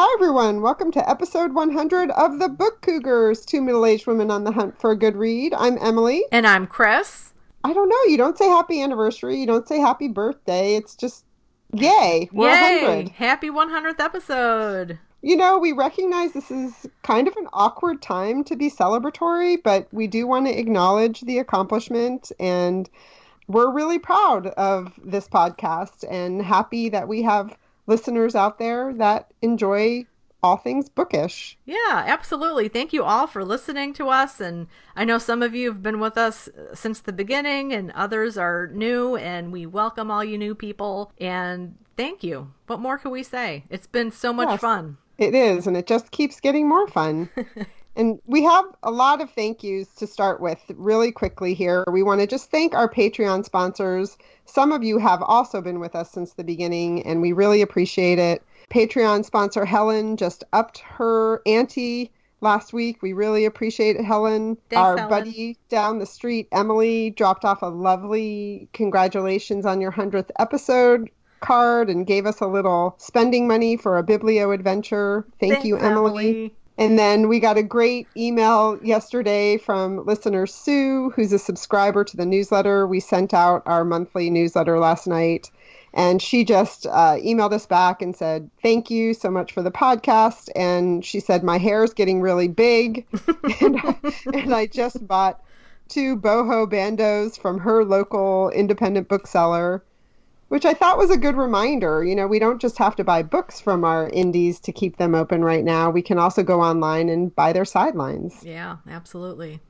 Hi, everyone. Welcome to episode 100 of The Book Cougars, two middle aged women on the hunt for a good read. I'm Emily. And I'm Chris. I don't know. You don't say happy anniversary. You don't say happy birthday. It's just, yay. We're Yay! 100. Happy 100th episode. You know, we recognize this is kind of an awkward time to be celebratory, but we do want to acknowledge the accomplishment and we're really proud of this podcast and happy that we have listeners out there that enjoy all things bookish. Yeah, absolutely. Thank you all for listening to us. And I know some of you have been with us uh, since the beginning, and others are new, and we welcome all you new people. And thank you. What more can we say? It's been so much Yes. fun. It is, and it just keeps getting more fun. and we have a lot of thank yous to start with really quickly here. We want to just thank our Patreon sponsors. Some of you have also been with us since the beginning, and we really appreciate it. Patreon sponsor Helen just upped her ante last week. We really appreciate it, Helen. Thanks, our Helen. buddy down the street, Emily, dropped off a lovely congratulations on your 100th episode card and gave us a little spending money for a biblio adventure. Thank Thanks, you, Emily. And then we got a great email yesterday from listener Sue, who's a subscriber to the newsletter. We sent out our monthly newsletter last night, and she just uh, emailed us back and said, Thank you so much for the podcast. And she said, My hair is getting really big, and, I, and I just bought two boho bandos from her local independent bookseller which I thought was a good reminder. You know, we don't just have to buy books from our indies to keep them open right now. We can also go online and buy their sidelines. Yeah, absolutely.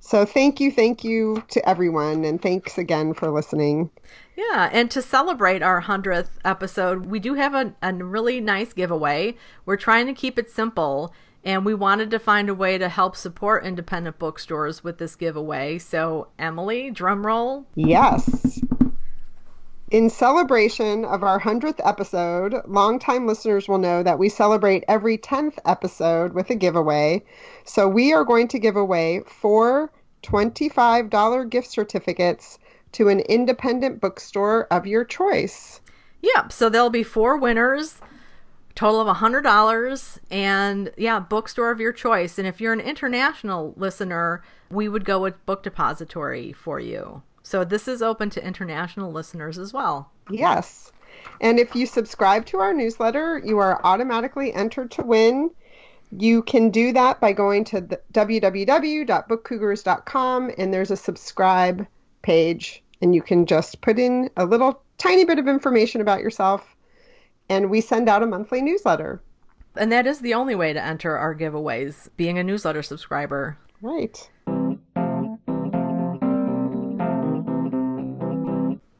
So thank you, thank you to everyone, and thanks again for listening. Yeah, and to celebrate our 100th episode, we do have a, a really nice giveaway. We're trying to keep it simple, and we wanted to find a way to help support independent bookstores with this giveaway. So, Emily, drum roll. Yes. In celebration of our 100th episode, longtime listeners will know that we celebrate every 10th episode with a giveaway. So we are going to give away four $25 gift certificates to an independent bookstore of your choice. Yep. so there'll be four winners, total of $100, and yeah, bookstore of your choice. And if you're an international listener, we would go with Book Depository for you. So this is open to international listeners as well. Yes. And if you subscribe to our newsletter, you are automatically entered to win. You can do that by going to www.bookcougars.com and there's a subscribe page and you can just put in a little tiny bit of information about yourself and we send out a monthly newsletter. And that is the only way to enter our giveaways, being a newsletter subscriber. Right.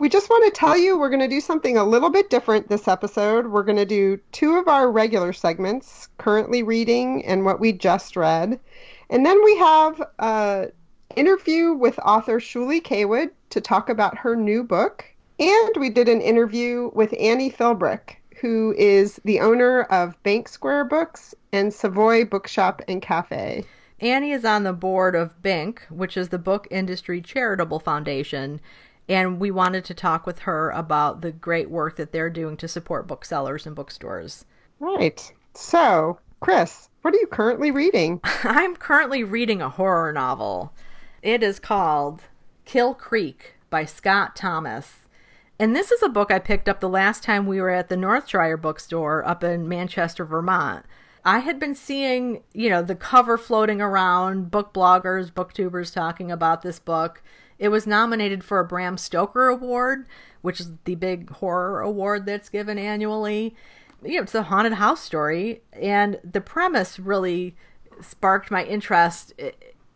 We just want to tell you we're going to do something a little bit different this episode. We're going to do two of our regular segments, currently reading and what we just read. And then we have an interview with author Shuli Kaywood to talk about her new book. And we did an interview with Annie Philbrick, who is the owner of Bank Square Books and Savoy Bookshop and Cafe. Annie is on the board of BINC, which is the Book Industry Charitable Foundation, and we wanted to talk with her about the great work that they're doing to support booksellers and bookstores. Right. So, Chris, what are you currently reading? I'm currently reading a horror novel. It is called Kill Creek by Scott Thomas. And this is a book I picked up the last time we were at the Northshire bookstore up in Manchester, Vermont. I had been seeing, you know, the cover floating around, book bloggers, booktubers talking about this book. It was nominated for a Bram Stoker Award, which is the big horror award that's given annually. You know, it's a haunted house story, and the premise really sparked my interest.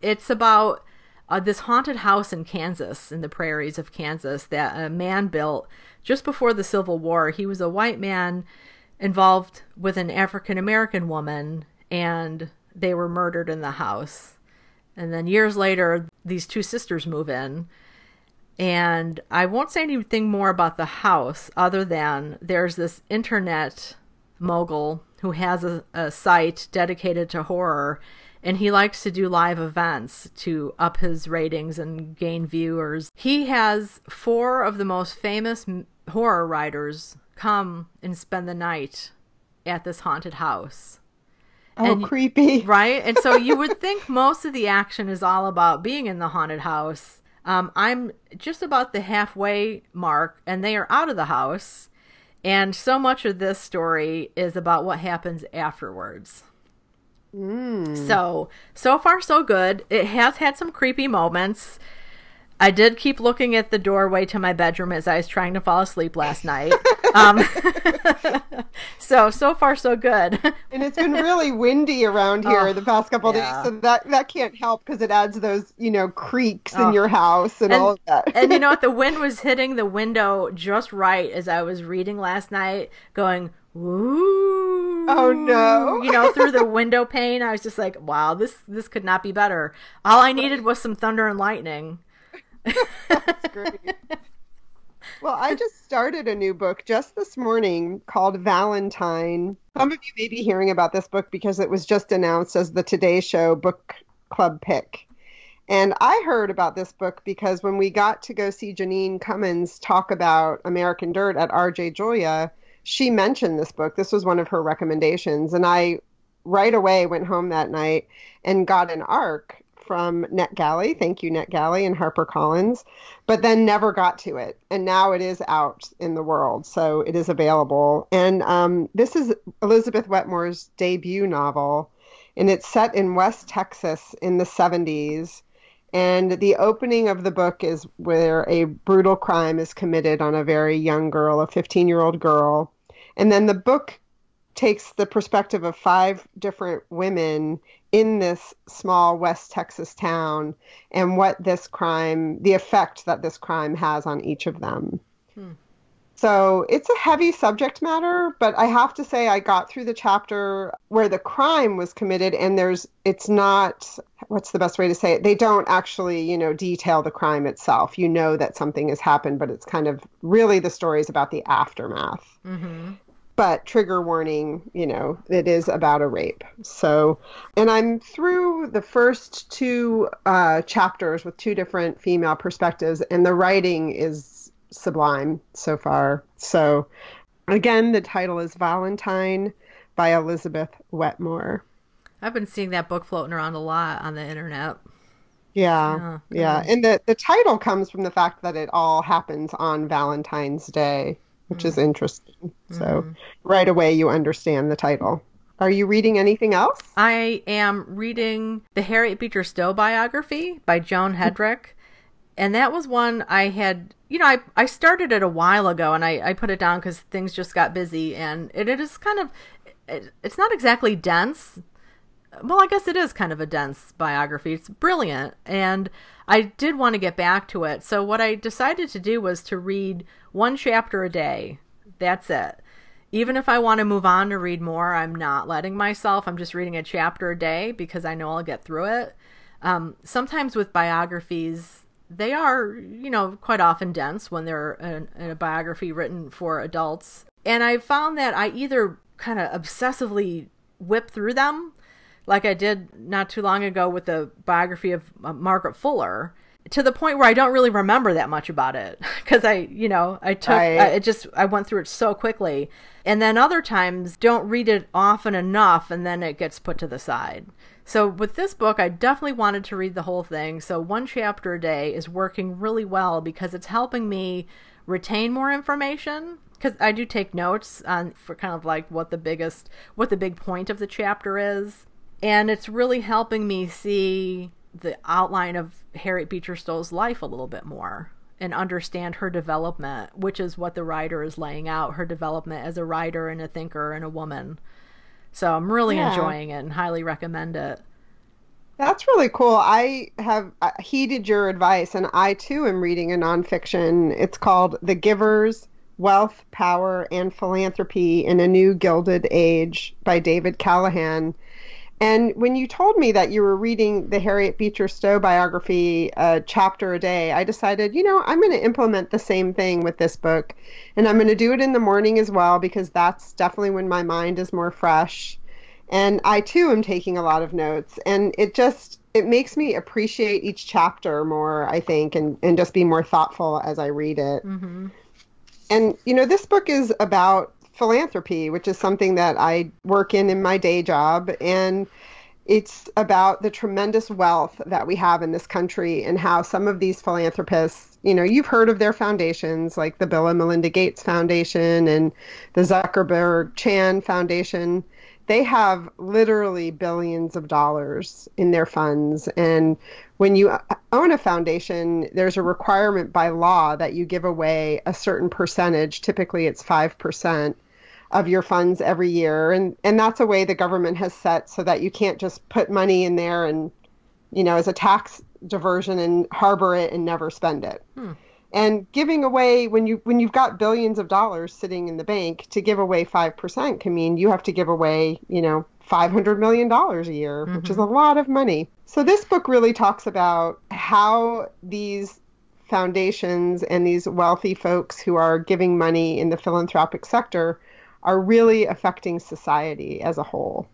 It's about uh, this haunted house in Kansas, in the prairies of Kansas, that a man built just before the Civil War. He was a white man involved with an African American woman, and they were murdered in the house. And then years later, these two sisters move in. And I won't say anything more about the house other than there's this internet mogul who has a, a site dedicated to horror and he likes to do live events to up his ratings and gain viewers. He has four of the most famous horror writers come and spend the night at this haunted house. Oh, And- creepy. Right? And so you would think most of the action is all about being in the haunted house. Um, I'm just about the halfway mark, and they are out of the house. And so much of this story is about what happens afterwards. So, so far, so good. It has had some creepy moments. I did keep looking at the doorway to my bedroom as I was trying to fall asleep last night. um, so, so far, so good. And it's been really windy around here Oh, the past couple yeah. days, so that that can't help because it adds those you know creaks Oh. in your house and, And- all of that. and you know what? The wind was hitting the window just right as I was reading last night, going, ooh. Oh, no. You know, through the window pane. I was just like, wow, this this could not be better. All I needed was some thunder and lightning. That's great. Well, I just started a new book just this morning called Valentine. Some of you may be hearing about this book because it was just announced as the Today Show book club pick. And I heard about this book because when we got to go see Jeanine Cummins talk about American Dirt at RJ Julia, she mentioned this book. This was one of her recommendations. And I right away went home that night and got an arc from NetGalley. Thank you, NetGalley and HarperCollins, but then never got to it. And now it is out in the world, so it is available. And um, this is Elizabeth Wetmore's debut novel, and it's set in West Texas in the 70s. And the opening of the book is where a brutal crime is committed on a very young girl, a 15 year old girl. And then the book takes the perspective of five different women in this small West Texas town and what this crime, the effect that this crime has on each of them. So it's a heavy subject matter, but I have to say I got through the chapter where the crime was committed and there's it's not what's the best way to say it? They don't actually, you know, detail the crime itself. You know that something has happened, but it's kind of really the story is about the aftermath Mm-hmm. But trigger warning, you know, it is about a rape. So, and I'm through the first two uh, chapters with two different female perspectives, and the writing is sublime so far. So, again, the title is Valentine by Elizabeth Wetmore. I've been seeing that book floating around a lot on the internet. Yeah, Yeah, yeah, and the the title comes from the fact that it all happens on Valentine's Day, which is interesting. So mm-hmm. right away you understand the title. Are you reading anything else? I am reading the Harriet Beecher Stowe biography by Joan Hedrick. And that was one I had, you know, I, I started it a while ago and I, I put it down because things just got busy. And it, it is kind of, it, it's not exactly dense. Well, I guess it is kind of a dense biography. It's brilliant. And I did want to get back to it. So what I decided to do was to read one chapter a day. That's it even if I want to move on to read more, I'm not letting myself. I'm just reading a chapter a day because I know I'll get through it. Um, sometimes with biographies, they are, you know, quite often dense when they're a biography written for adults. And I found that I either kind of obsessively whip through them, like I did not too long ago with the biography of uh, Margaret Fuller, to the point where I don't really remember that much about it because I, you know, I took Right. I, it just I went through it so quickly, and then other times don't read it often enough, and then it gets put to the side. So with this book, I definitely wanted to read the whole thing. So one chapter a day is working really well because it's helping me retain more information because I do take notes on for kind of like what the biggest what the big point of the chapter is and it's really helping me see the outline of Harriet Beecher Stowe's life a little bit more and understand her development, which is what the writer is laying out her development as a writer and a thinker and a woman. So I'm really Yeah. enjoying it and highly recommend it. That's really cool. I have uh, heeded your advice, and I too am reading a nonfiction. It's called The Givers Wealth, Power, and Philanthropy in a New Gilded Age by David Callahan. And when you told me that you were reading the Harriet Beecher Stowe biography a chapter a day, I decided, you know, I'm going to implement the same thing with this book. And I'm going to do it in the morning as well because that's definitely when my mind is more fresh. And I too am taking a lot of notes. And it just it makes me appreciate each chapter more, I think, and, and just be more thoughtful as I read it. Mm-hmm. And you know, this book is about philanthropy, which is something that I work in in my day job. And it's about the tremendous wealth that we have in this country and how some of these philanthropists, you know, you've heard of their foundations like the Bill and Melinda Gates Foundation and the Zuckerberg Chan Foundation. They have literally billions of dollars in their funds. And when you own a foundation, there's a requirement by law that you give away a certain percentage, typically it's 5% of your funds every year and and that's a way the government has set so that you can't just put money in there and you know as a tax diversion and harbor it and never spend it hmm. and giving away when you when you've got billions of dollars sitting in the bank to give away 5% can mean you have to give away you know 500 million dollars a year mm-hmm. which is a lot of money so this book really talks about how these foundations and these wealthy folks who are giving money in the philanthropic sector are really affecting society as a whole.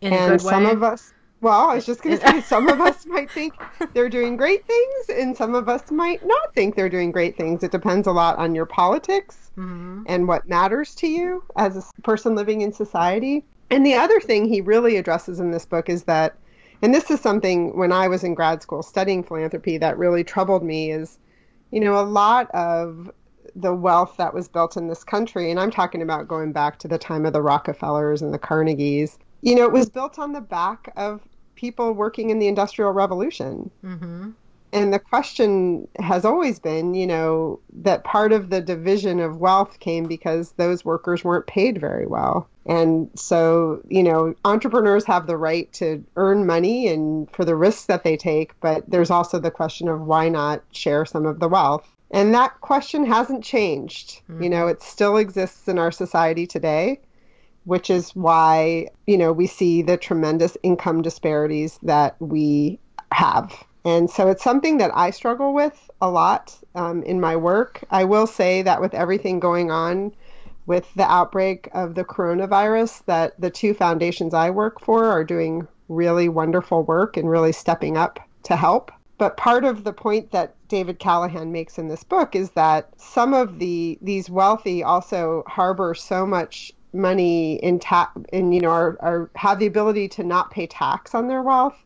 In and some of us, well, I was just going to say, some of us might think they're doing great things, and some of us might not think they're doing great things. It depends a lot on your politics mm-hmm. and what matters to you as a person living in society. And the other thing he really addresses in this book is that, and this is something when I was in grad school studying philanthropy that really troubled me, is you know, a lot of the wealth that was built in this country, and I'm talking about going back to the time of the Rockefellers and the Carnegies, you know, it was built on the back of people working in the Industrial Revolution. Mm-hmm. And the question has always been, you know, that part of the division of wealth came because those workers weren't paid very well. And so, you know, entrepreneurs have the right to earn money and for the risks that they take, but there's also the question of why not share some of the wealth. And that question hasn't changed. Mm-hmm. You know, it still exists in our society today, which is why, you know, we see the tremendous income disparities that we have. And so it's something that I struggle with a lot um, in my work. I will say that with everything going on with the outbreak of the coronavirus, that the two foundations I work for are doing really wonderful work and really stepping up to help. But part of the point that David Callahan makes in this book is that some of the these wealthy also harbor so much money in tax and you know are, are have the ability to not pay tax on their wealth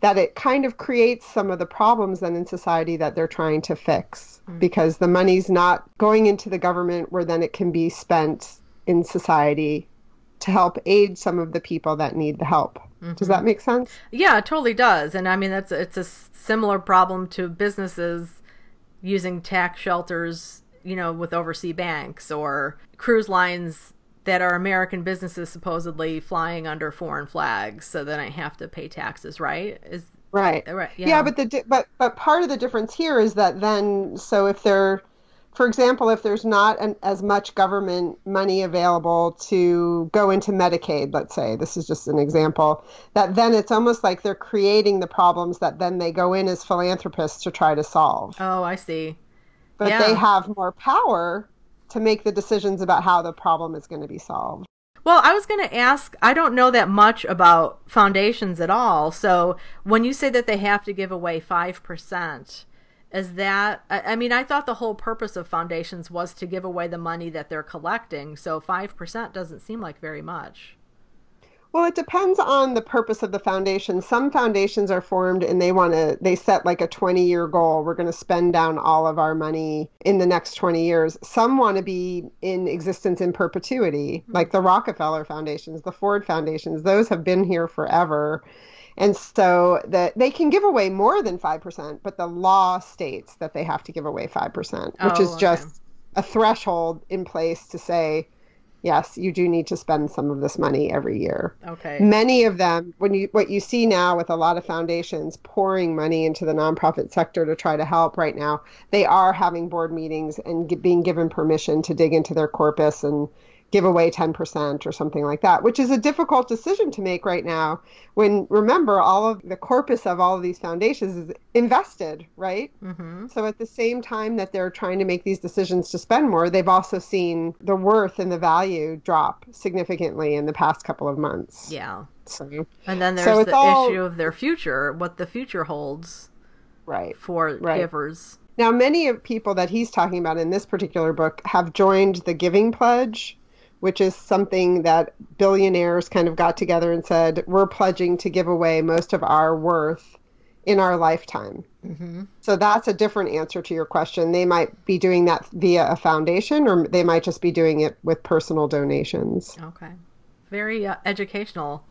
that it kind of creates some of the problems then in society that they're trying to fix mm-hmm. because the money's not going into the government where then it can be spent in society to help aid some of the people that need the help. Mm-hmm. Does that make sense? Yeah, it totally does. And I mean, that's it's a similar problem to businesses using tax shelters, you know, with overseas banks or cruise lines that are American businesses supposedly flying under foreign flags, so then I have to pay taxes, right? Is right, right, yeah. yeah but the but but part of the difference here is that then, so if they're for example, if there's not an, as much government money available to go into Medicaid, let's say, this is just an example, that then it's almost like they're creating the problems that then they go in as philanthropists to try to solve. Oh, I see. But yeah. they have more power to make the decisions about how the problem is going to be solved. Well, I was going to ask, I don't know that much about foundations at all. So when you say that they have to give away 5%, is that. I, I mean i thought the whole purpose of foundations was to give away the money that they're collecting so 5% doesn't seem like very much. Well it depends on the purpose of the foundation. Some foundations are formed and they want to they set like a 20 year goal. We're going to spend down all of our money in the next 20 years. Some want to be in existence in perpetuity mm-hmm. like the rockefeller foundations the ford foundations. Those have been here forever and so that they can give away more than 5%, but the law states that they have to give away 5%, which oh, is just a threshold in place to say, yes, you do need to spend some of this money every year. Okay. Many of them, when you what you see now with a lot of foundations pouring money into the nonprofit sector to try to help right now, they are having board meetings and being given permission to dig into their corpus and give away 10% or something like that, which is a difficult decision to make right now when remember all of the corpus of all of these foundations is invested, right? Mm-hmm. So at the same time that they're trying to make these decisions to spend more, they've also seen the worth and the value drop significantly in the past couple of months. Yeah. So, and then there's so the all, issue of their future, what the future holds right for right. givers. Now, many of people that he's talking about in this particular book have joined the Giving Pledge, which is something that billionaires kind of got together and said, we're pledging to give away most of our worth in our lifetime. Mm-hmm. So that's a different answer to your question. They might be doing that via a foundation, or they might just be doing it with personal donations. Okay. Very uh, educational.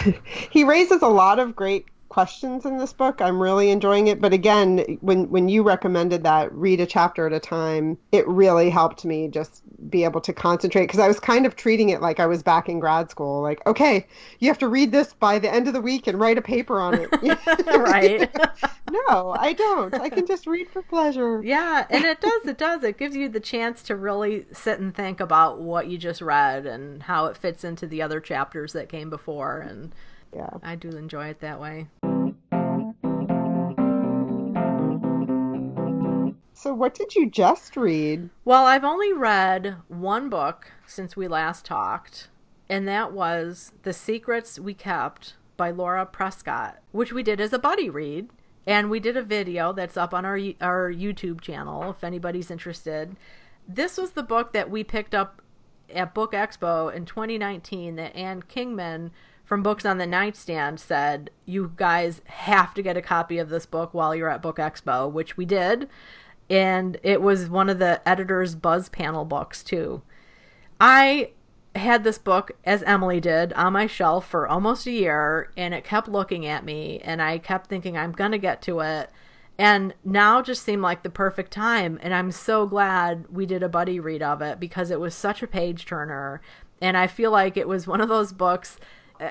he raises a lot of great questions in this book. I'm really enjoying it. But again, when when you recommended that read a chapter at a time, it really helped me just be able to concentrate because I was kind of treating it like I was back in grad school. Like, okay, you have to read this by the end of the week and write a paper on it. right. no, I don't. I can just read for pleasure. Yeah, and it does. It does. It gives you the chance to really sit and think about what you just read and how it fits into the other chapters that came before and yeah. I do enjoy it that way. So, what did you just read? Well, I've only read one book since we last talked, and that was The Secrets We Kept by Laura Prescott, which we did as a buddy read. And we did a video that's up on our our YouTube channel if anybody's interested. This was the book that we picked up at Book Expo in 2019 that Ann Kingman from Books on the Nightstand said, You guys have to get a copy of this book while you're at Book Expo, which we did. And it was one of the editor's Buzz panel books, too. I had this book, as Emily did, on my shelf for almost a year, and it kept looking at me, and I kept thinking, I'm going to get to it. And now just seemed like the perfect time. And I'm so glad we did a buddy read of it because it was such a page turner. And I feel like it was one of those books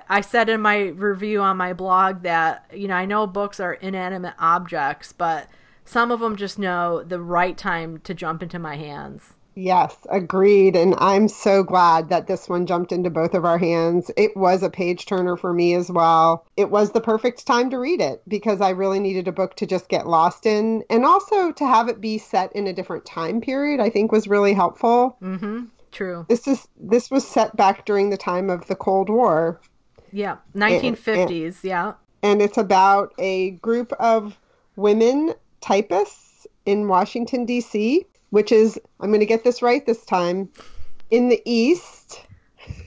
I said in my review on my blog that, you know, I know books are inanimate objects, but some of them just know the right time to jump into my hands. Yes, agreed. And I'm so glad that this one jumped into both of our hands. It was a page turner for me as well. It was the perfect time to read it because I really needed a book to just get lost in. And also to have it be set in a different time period, I think was really helpful. Mm-hmm. True. This is this was set back during the time of the Cold War. Yeah, 1950s, and, yeah. And it's about a group of women typists in Washington, D.C., which is, I'm going to get this right this time, in the East.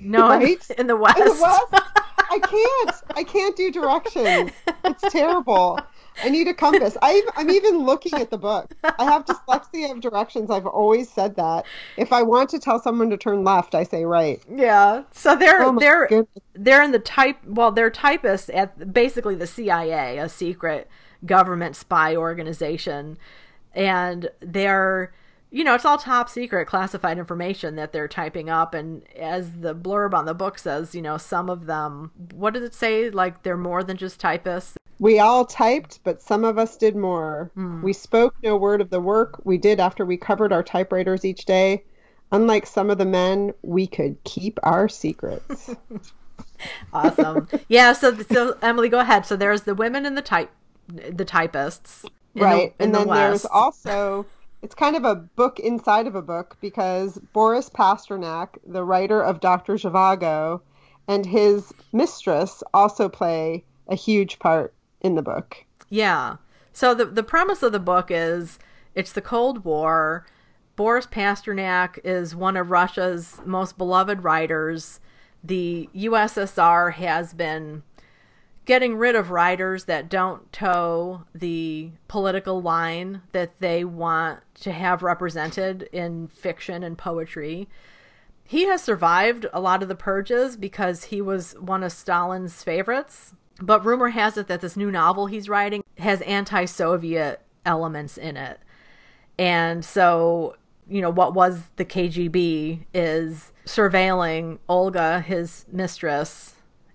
No, right? in the West. In the West. I can't. I can't do directions. It's terrible. I need a compass. I, am even looking at the book. I have dyslexia of directions. I've always said that. If I want to tell someone to turn left, I say right. Yeah. So they're oh they're goodness. they're in the type. Well, they're typists at basically the CIA, a secret government spy organization, and they're you know, it's all top secret classified information that they're typing up. And as the blurb on the book says, you know, some of them, what does it say? Like they're more than just typists. We all typed, but some of us did more. Mm. We spoke no word of the work we did after we covered our typewriters each day. Unlike some of the men, we could keep our secrets. awesome. Yeah. So, so Emily, go ahead. So there's the women and the type, the typists, right? The, and then the there's also it's kind of a book inside of a book because Boris Pasternak, the writer of Doctor Zhivago, and his mistress also play a huge part in the book. Yeah. So the the premise of the book is it's the Cold War. Boris Pasternak is one of Russia's most beloved writers. The USSR has been getting rid of writers that don't toe the political line that they want to have represented in fiction and poetry. He has survived a lot of the purges because he was one of Stalin's favorites. But rumor has it that this new novel he's writing has anti Soviet elements in it. And so, you know, what was the KGB is surveilling Olga, his mistress,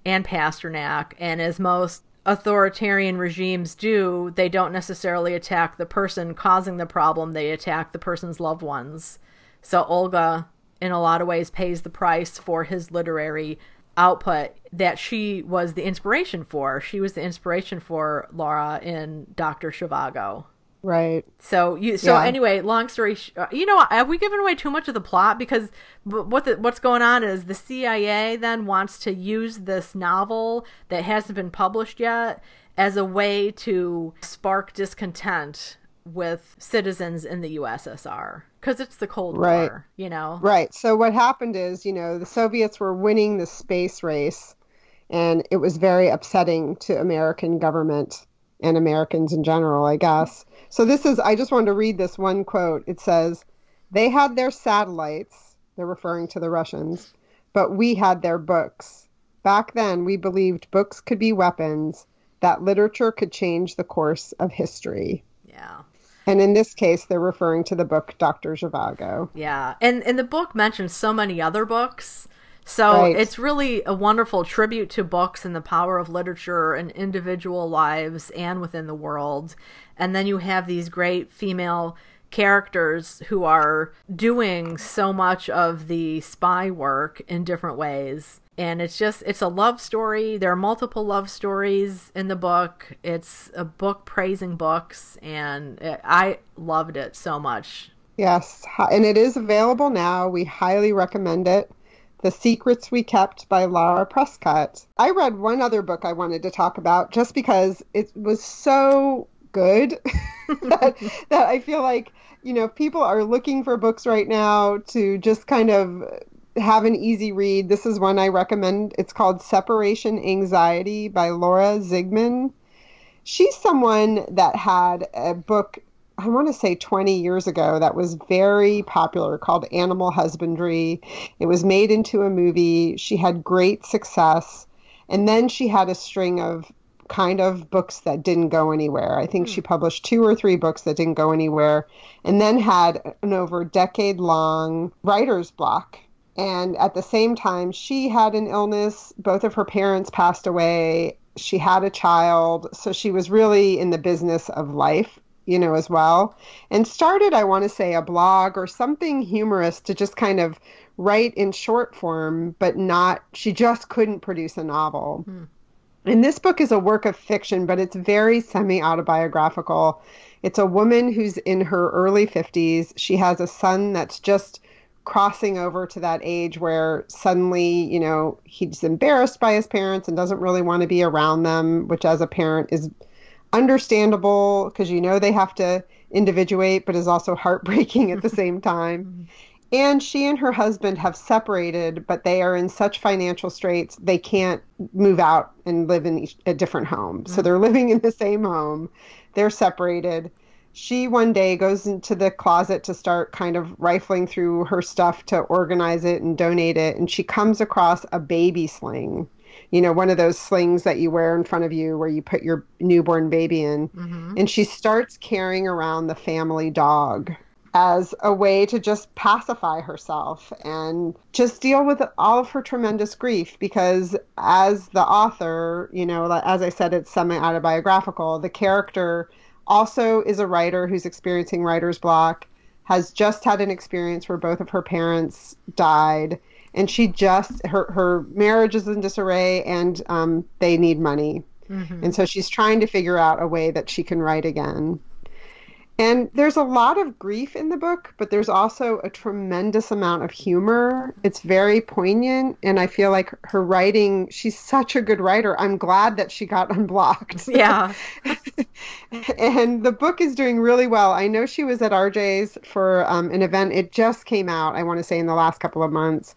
and Pasternak. And as most authoritarian regimes do, they don't necessarily attack the person causing the problem, they attack the person's loved ones. So Olga, in a lot of ways, pays the price for his literary output that she was the inspiration for. She was the inspiration for Laura in Doctor Zhivago. Right. So you. So yeah. anyway, long story. Sh- uh, you know, have we given away too much of the plot? Because what the, what's going on is the CIA then wants to use this novel that hasn't been published yet as a way to spark discontent with citizens in the USSR because it's the Cold Right. War, you know. Right. So what happened is, you know, the Soviets were winning the space race, and it was very upsetting to American government and Americans in general, I guess. So this is I just wanted to read this one quote. It says, "They had their satellites, they're referring to the Russians, but we had their books. Back then we believed books could be weapons, that literature could change the course of history." Yeah. And in this case, they're referring to the book Dr. Zhivago. Yeah. And and the book mentions so many other books. So Right. it's really a wonderful tribute to books and the power of literature in individual lives and within the world. And then you have these great female characters who are doing so much of the spy work in different ways. And it's just, it's a love story. There are multiple love stories in the book. It's a book praising books. And it, I loved it so much. Yes, and it is available now. We highly recommend it. The Secrets We Kept by Laura Prescott. I read one other book I wanted to talk about just because it was so good that, that I feel like, you know, people are looking for books right now to just kind of have an easy read. This is one I recommend. It's called Separation Anxiety by Laura Zigman. She's someone that had a book I want to say 20 years ago that was very popular called Animal Husbandry. It was made into a movie. She had great success. And then she had a string of kind of books that didn't go anywhere. I think she hmm. published two or three books that didn't go anywhere and then had an over decade long writer's block. And at the same time, she had an illness. Both of her parents passed away. She had a child. So she was really in the business of life you know, as well. And started, I want to say, a blog or something humorous to just kind of write in short form, but not, she just couldn't produce a novel. Hmm. And this book is a work of fiction, but it's very semi autobiographical. It's a woman who's in her early 50s. She has a son that's just crossing over to that age where suddenly, you know, he's embarrassed by his parents and doesn't really want to be around them, which as a parent is understandable because you know they have to individuate, but is also heartbreaking at the same time. Mm-hmm. And she and her husband have separated, but they are in such financial straits they can't move out and live in each, a different home. So mm-hmm. they're living in the same home. They're separated. She one day goes into the closet to start kind of rifling through her stuff to organize it and donate it. And she comes across a baby sling you know, one of those slings that you wear in front of you where you put your newborn baby in. Mm-hmm. And she starts carrying around the family dog as a way to just pacify herself and just deal with all of her tremendous grief because as the author, you know, as I said, it's semi autobiographical. The character also is a writer who's experiencing writer's block, has just had an experience where both of her parents died and she just her her marriage is in disarray and um, they need money. And so she's trying to figure out a way that she can write again and there's a lot of grief in the book but there's also a tremendous amount of humor it's very poignant and i feel like her writing she's such a good writer i'm glad that she got unblocked Yeah. and the book is doing really well. I know she was at RJ's for um, an event. It just came out, I want to say, in the last couple of months.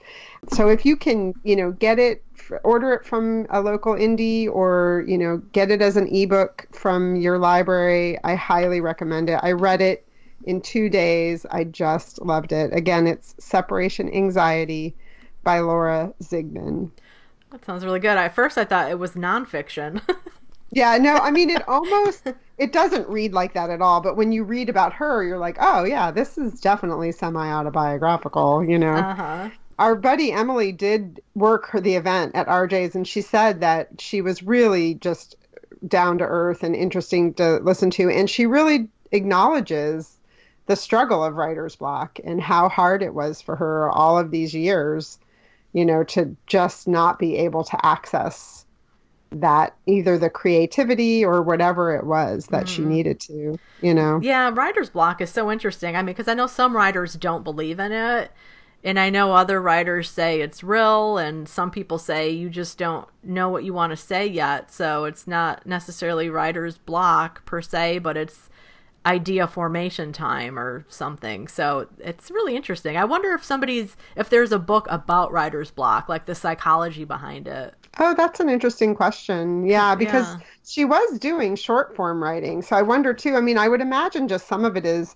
So if you can, you know, get it, order it from a local indie or, you know, get it as an ebook from your library, I highly recommend it. I read it in two days. I just loved it. Again, it's Separation Anxiety by Laura Zigman. That sounds really good. At first, I thought it was nonfiction. Yeah, no, I mean it almost it doesn't read like that at all, but when you read about her, you're like, "Oh, yeah, this is definitely semi-autobiographical," you know. uh huh. Our buddy Emily did work her the event at RJ's and she said that she was really just down to earth and interesting to listen to and she really acknowledges the struggle of writer's block and how hard it was for her all of these years, you know, to just not be able to access that either the creativity or whatever it was that she mm-hmm. needed to, you know. Yeah, writer's block is so interesting. I mean, because I know some writers don't believe in it. And I know other writers say it's real, and some people say you just don't know what you want to say yet. So it's not necessarily writer's block per se, but it's idea formation time or something. So it's really interesting. I wonder if somebody's if there's a book about writer's block, like the psychology behind it. Oh, that's an interesting question. Yeah, because yeah. she was doing short form writing. So I wonder too. I mean, I would imagine just some of it is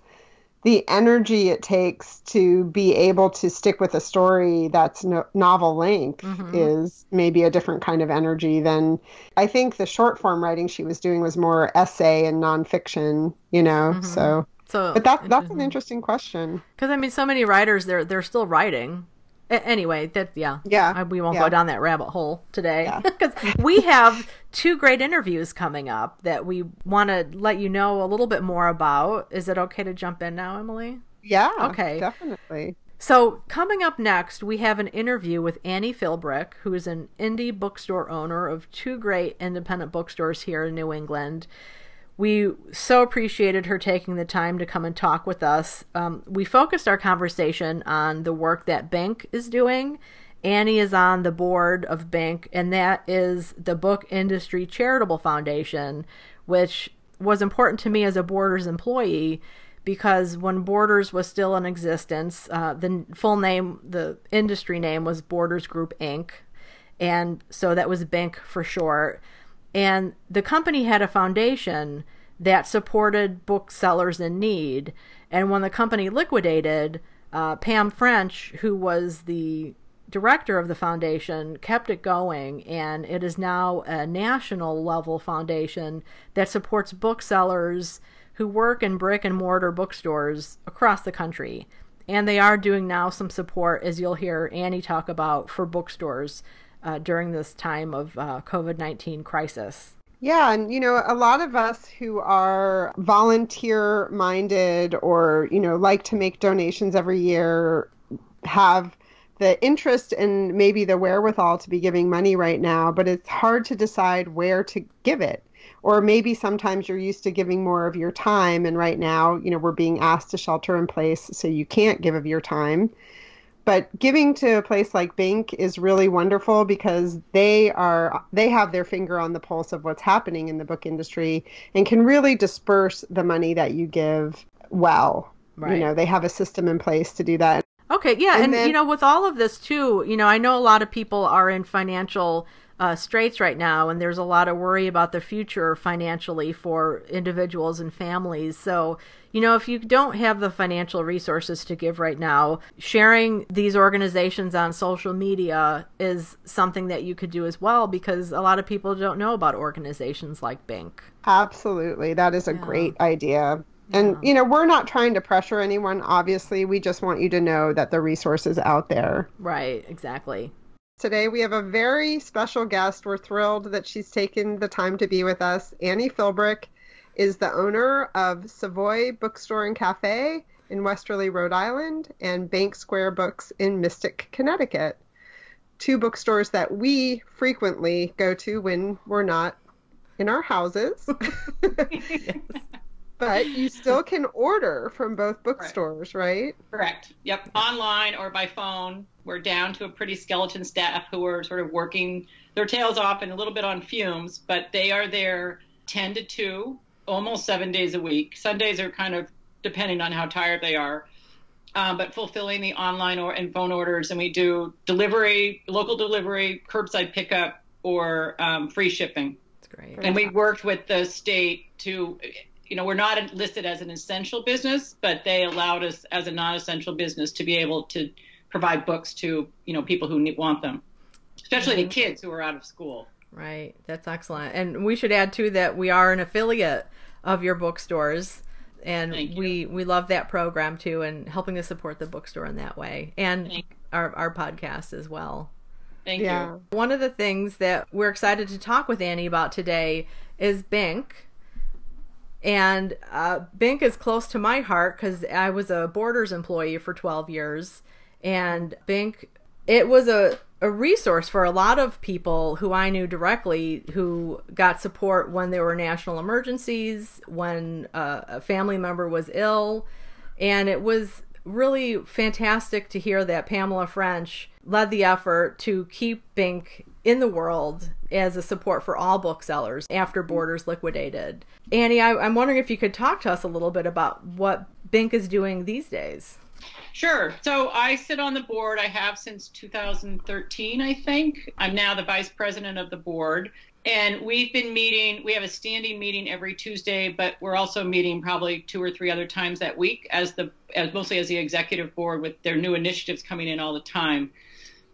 the energy it takes to be able to stick with a story that's no, novel length mm-hmm. is maybe a different kind of energy than I think the short form writing she was doing was more essay and nonfiction, you know. Mm-hmm. So so but that that's an interesting question. Cuz I mean so many writers they're they're still writing anyway, that yeah, yeah, we won't yeah. go down that rabbit hole today because yeah. we have two great interviews coming up that we want to let you know a little bit more about. Is it okay to jump in now, Emily? Yeah, okay, definitely. So, coming up next, we have an interview with Annie Philbrick, who is an indie bookstore owner of two great independent bookstores here in New England. We so appreciated her taking the time to come and talk with us. Um, we focused our conversation on the work that BINC is doing. Annie is on the board of BINC, and that is the Book Industry Charitable Foundation, which was important to me as a Borders employee because when Borders was still in existence, uh, the full name, the industry name was Borders Group Inc., and so that was BINC for short. And the company had a foundation that supported booksellers in need. And when the company liquidated, uh, Pam French, who was the director of the foundation, kept it going, and it is now a national level foundation that supports booksellers who work in brick and mortar bookstores across the country. And they are doing now some support, as you'll hear Annie talk about, for bookstores uh, during this time of uh, COVID 19 crisis. Yeah, and you know, a lot of us who are volunteer minded or, you know, like to make donations every year have the interest and maybe the wherewithal to be giving money right now, but it's hard to decide where to give it. Or maybe sometimes you're used to giving more of your time, and right now, you know, we're being asked to shelter in place, so you can't give of your time. But giving to a place like BINC is really wonderful because they are they have their finger on the pulse of what's happening in the book industry and can really disperse the money that you give well. Right. You know, they have a system in place to do that. Okay, yeah, and, and then, you know, with all of this too, you know, I know a lot of people are in financial uh, straits right now, and there's a lot of worry about the future financially for individuals and families. So, you know, if you don't have the financial resources to give right now, sharing these organizations on social media is something that you could do as well because a lot of people don't know about organizations like BINC. Absolutely. That is a yeah. great idea. And, you know, we're not trying to pressure anyone, obviously. We just want you to know that the resource is out there. Right, exactly. Today we have a very special guest. We're thrilled that she's taken the time to be with us. Annie Philbrick is the owner of Savoy Bookstore and Cafe in Westerly, Rhode Island, and Bank Square Books in Mystic, Connecticut. Two bookstores that we frequently go to when we're not in our houses. yes. But you still can order from both bookstores, right. right? Correct. Yep. Online or by phone. We're down to a pretty skeleton staff who are sort of working their tails off and a little bit on fumes, but they are there 10 to 2, almost seven days a week. Sundays are kind of depending on how tired they are. Um, but fulfilling the online or and phone orders, and we do delivery, local delivery, curbside pickup, or um, free shipping. That's great. And we worked with the state to you know, we're not listed as an essential business, but they allowed us as a non-essential business to be able to provide books to, you know, people who need, want them, especially mm-hmm. the kids who are out of school. Right. That's excellent. And we should add too that we are an affiliate of your bookstores and we we love that program too and helping to support the bookstore in that way and our our podcast as well. Thank yeah. you. One of the things that we're excited to talk with Annie about today is BINC and uh, BINC is close to my heart because I was a Borders employee for 12 years. And BINC, it was a, a resource for a lot of people who I knew directly who got support when there were national emergencies, when uh, a family member was ill. And it was really fantastic to hear that Pamela French led the effort to keep BINC in the world as a support for all booksellers after Borders liquidated. Annie, I, am wondering if you could talk to us a little bit about what BINC is doing these days. Sure. So I sit on the board. I have since 2013, I think. I'm now the vice president of the board. And we've been meeting, we have a standing meeting every Tuesday, but we're also meeting probably two or three other times that week as the as mostly as the executive board with their new initiatives coming in all the time.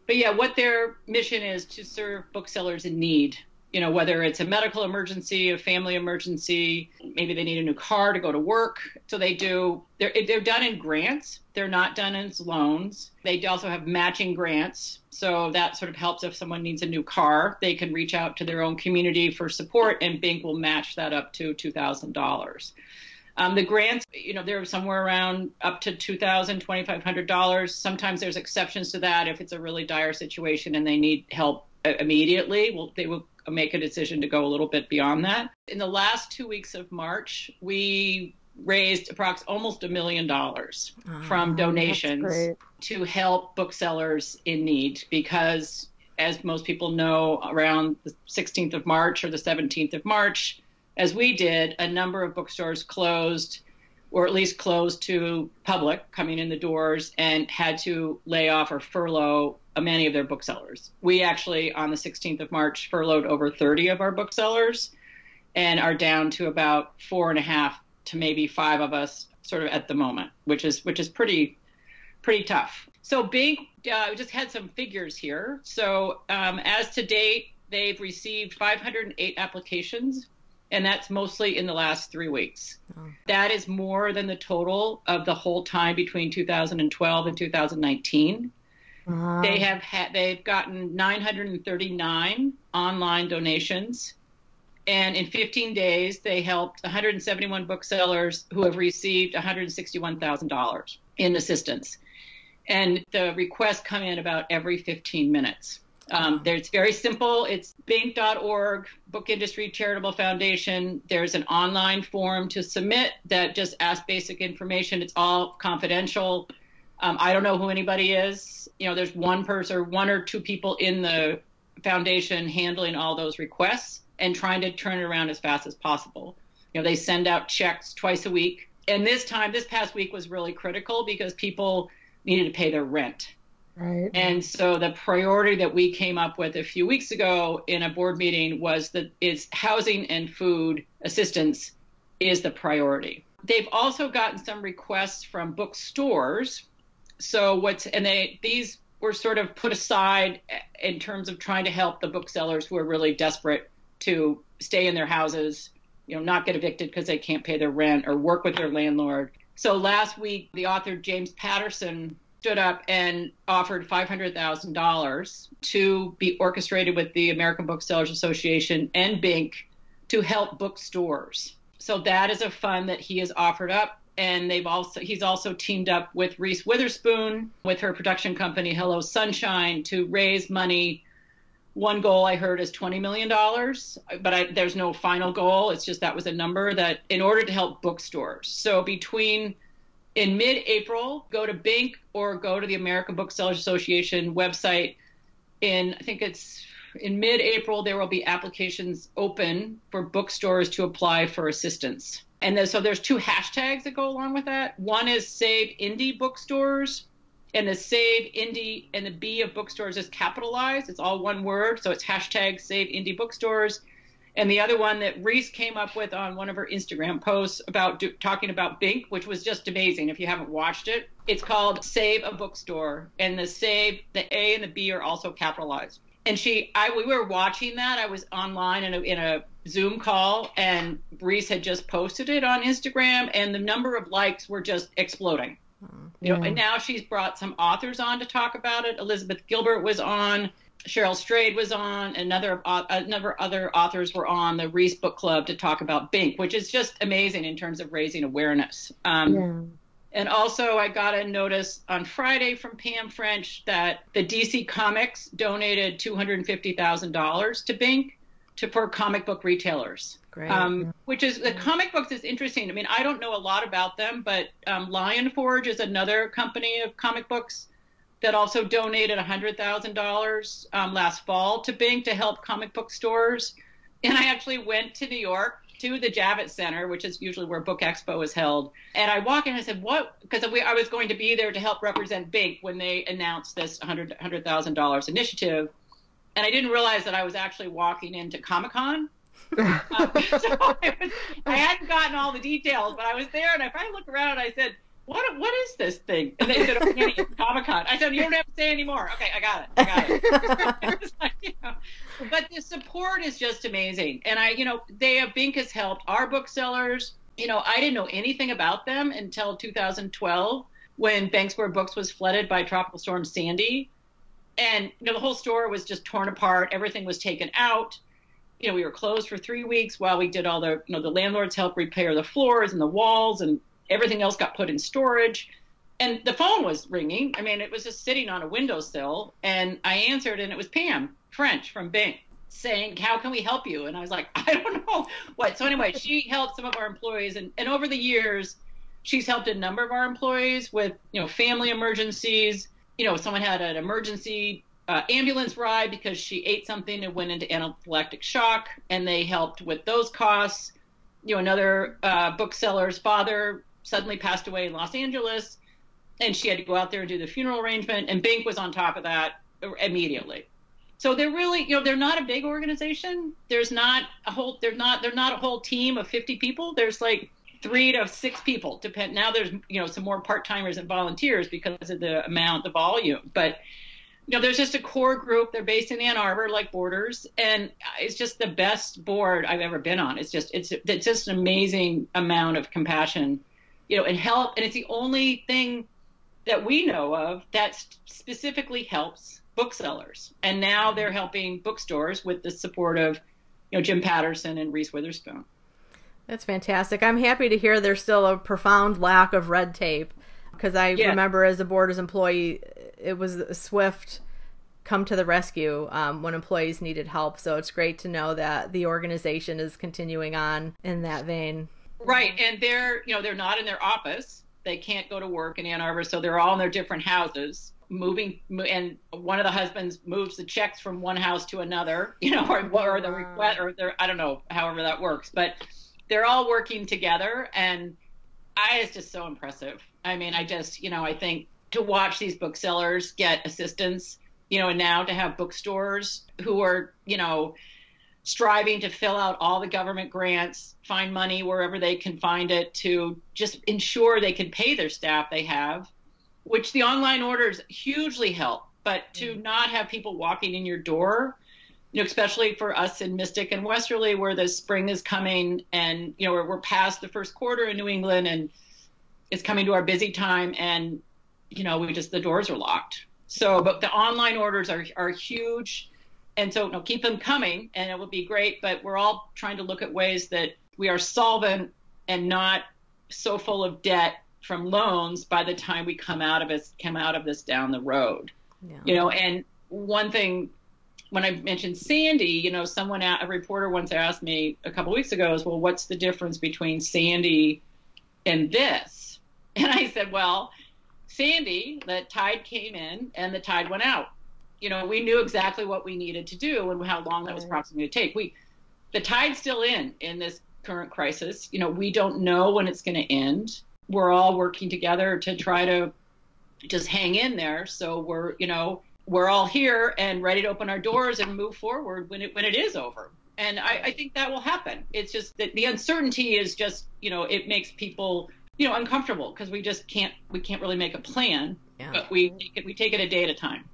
But yeah, what their mission is to serve booksellers in need you know, whether it's a medical emergency, a family emergency, maybe they need a new car to go to work. So they do, they're, they're done in grants. They're not done as loans. They also have matching grants. So that sort of helps if someone needs a new car. They can reach out to their own community for support, and BINC will match that up to $2,000. Um, the grants, you know, they're somewhere around up to $2,000, $2,500. Sometimes there's exceptions to that if it's a really dire situation and they need help immediately. Well, they will make a decision to go a little bit beyond that. In the last two weeks of March, we raised approximately almost a million dollars oh, from donations to help booksellers in need because as most people know around the 16th of March or the 17th of March as we did a number of bookstores closed or at least closed to public coming in the doors and had to lay off or furlough many of their booksellers. We actually, on the 16th of March, furloughed over 30 of our booksellers and are down to about four and a half to maybe five of us sort of at the moment, which is which is pretty pretty tough. So BINC uh, just had some figures here. So um, as to date, they've received 508 applications, and that's mostly in the last three weeks. Oh. That is more than the total of the whole time between 2012 and 2019. Wow. They have had they've gotten 939 online donations, and in 15 days they helped 171 booksellers who have received 161,000 dollars in assistance. And the requests come in about every 15 minutes. Um, it's very simple. It's binc.org, Book Industry Charitable Foundation. There's an online form to submit that just asks basic information. It's all confidential. Um, I don't know who anybody is. You know, there's one person or one or two people in the foundation handling all those requests and trying to turn it around as fast as possible. You know, they send out checks twice a week. And this time, this past week was really critical because people needed to pay their rent. Right. And so the priority that we came up with a few weeks ago in a board meeting was that is housing and food assistance is the priority. They've also gotten some requests from bookstores so what's and they these were sort of put aside in terms of trying to help the booksellers who are really desperate to stay in their houses, you know, not get evicted because they can't pay their rent or work with their landlord. So last week, the author James Patterson stood up and offered $500,000 to be orchestrated with the American Booksellers Association and BINC to help bookstores. So that is a fund that he has offered up and they've also he's also teamed up with Reese Witherspoon with her production company Hello Sunshine to raise money. One goal I heard is twenty million dollars, but I, there's no final goal. It's just that was a number that in order to help bookstores. So between in mid-April, go to BINC or go to the American Booksellers Association website. In I think it's in mid-April, there will be applications open for bookstores to apply for assistance and then, so there's two hashtags that go along with that. One is Save Indie Bookstores, and the Save Indie and the B of bookstores is capitalized. It's all one word, so it's hashtag Save Indie Bookstores. And the other one that Reese came up with on one of her Instagram posts about do, talking about BINC, which was just amazing. If you haven't watched it, it's called Save a Bookstore, and the Save, the A and the B are also capitalized. And she, I, we were watching that. I was online in a, in a Zoom call, and Reese had just posted it on Instagram, and the number of likes were just exploding. You know, and now she's brought some authors on to talk about it. Elizabeth Gilbert was on, Cheryl Strayed was on, another uh, another other authors were on the Reese Book Club to talk about BINC, which is just amazing in terms of raising awareness. Um, yeah. And also, I got a notice on Friday from Pam French that the DC Comics donated $250,000 to BINC to for comic book retailers. Great. Um, which is the comic books is interesting. I mean, I don't know a lot about them, but um, Lion Forge is another company of comic books that also donated $100,000 um, last fall to BINC to help comic book stores. And I actually went to New York to the Javits Center, which is usually where Book Expo is held. And I walk in and I said, "What?" Because I was going to be there to help represent BINC when they announced this $100,000 $100, initiative, and I didn't realize that I was actually walking into Comic Con. um, so I, was, I hadn't gotten all the details, but I was there, and I finally looked around and I said, what what is this thing? And they said, oh, Comic Con. I said, you don't have to say anymore. Okay, I got it. I got it. like, you know, but the support is just amazing. And I, you know, they have BINC has helped our booksellers. You know, I didn't know anything about them until 2012 when Bank Square Books was flooded by Tropical Storm Sandy. And, you know, the whole store was just torn apart. Everything was taken out. You know, we were closed for three weeks while we did all the, you know, the landlords helped repair the floors and the walls and everything else got put in storage. And the phone was ringing. I mean, it was just sitting on a windowsill. And I answered, and it was Pam French from BINC saying, How can we help you? And I was like, I don't know what. So, anyway, she helped some of our employees. And, and over the years, she's helped a number of our employees with, you know, family emergencies. You know, someone had an emergency uh, ambulance ride because she ate something and went into anaphylactic shock, and they helped with those costs. You know, another uh, bookseller's father suddenly passed away in Los Angeles, and she had to go out there and do the funeral arrangement. And BINC was on top of that immediately. So they're really, you know, they're not a big organization. There's not a whole, they're not, they're not a whole team of 50 people. There's like three to six people. Depend. Now there's, you know, some more part timers and volunteers because of the amount, the volume. But you know, there's just a core group. They're based in Ann Arbor, like Borders, and it's just the best board I've ever been on. It's just, it's, it's just an amazing amount of compassion you know, and help. And it's the only thing that we know of that specifically helps booksellers. And now they're helping bookstores with the support of, you know, Jim Patterson and Reese Witherspoon. That's fantastic. I'm happy to hear there's still a profound lack of red tape because I yeah. remember as a Borders employee, it was a swift come to the rescue um, when employees needed help. So it's great to know that the organization is continuing on in that vein. Right, mm-hmm. and they're you know they're not in their office. They can't go to work in Ann Arbor, so they're all in their different houses, moving. And one of the husbands moves the checks from one house to another, you know, or, or the request, or they I don't know, however that works, but they're all working together, and I it's just so impressive. I mean, I just you know I think to watch these booksellers get assistance, you know, and now to have bookstores who are you know striving to fill out all the government grants, find money wherever they can find it to just ensure they can pay their staff they have, which the online orders hugely help. But to mm-hmm. not have people walking in your door, you know, especially for us in Mystic and Westerly, where the spring is coming and, you know, we're, we're past the first quarter in New England and it's coming to our busy time and, you know, we just, the doors are locked. So, but the online orders are, are huge and so no, keep them coming, and it will be great. But we're all trying to look at ways that we are solvent and not so full of debt from loans by the time we come out of it, come out of this down the road. Yeah. You know, and one thing when I mentioned Sandy, you know, someone, a reporter once asked me a couple weeks ago, is well, what's the difference between Sandy and this? And I said, well, Sandy, the tide came in and the tide went out you know, we knew exactly what we needed to do and how long that was approximately to take. We, the tide's still in in this current crisis. You know, we don't know when it's going to end. We're all working together to try to just hang in there. So we're, you know, we're all here and ready to open our doors and move forward when it when it is over. And I, I think that will happen. It's just that the uncertainty is just, you know, it makes people, you know, uncomfortable because we just can't we can't really make a plan. Yeah. But we we take it a day at a time.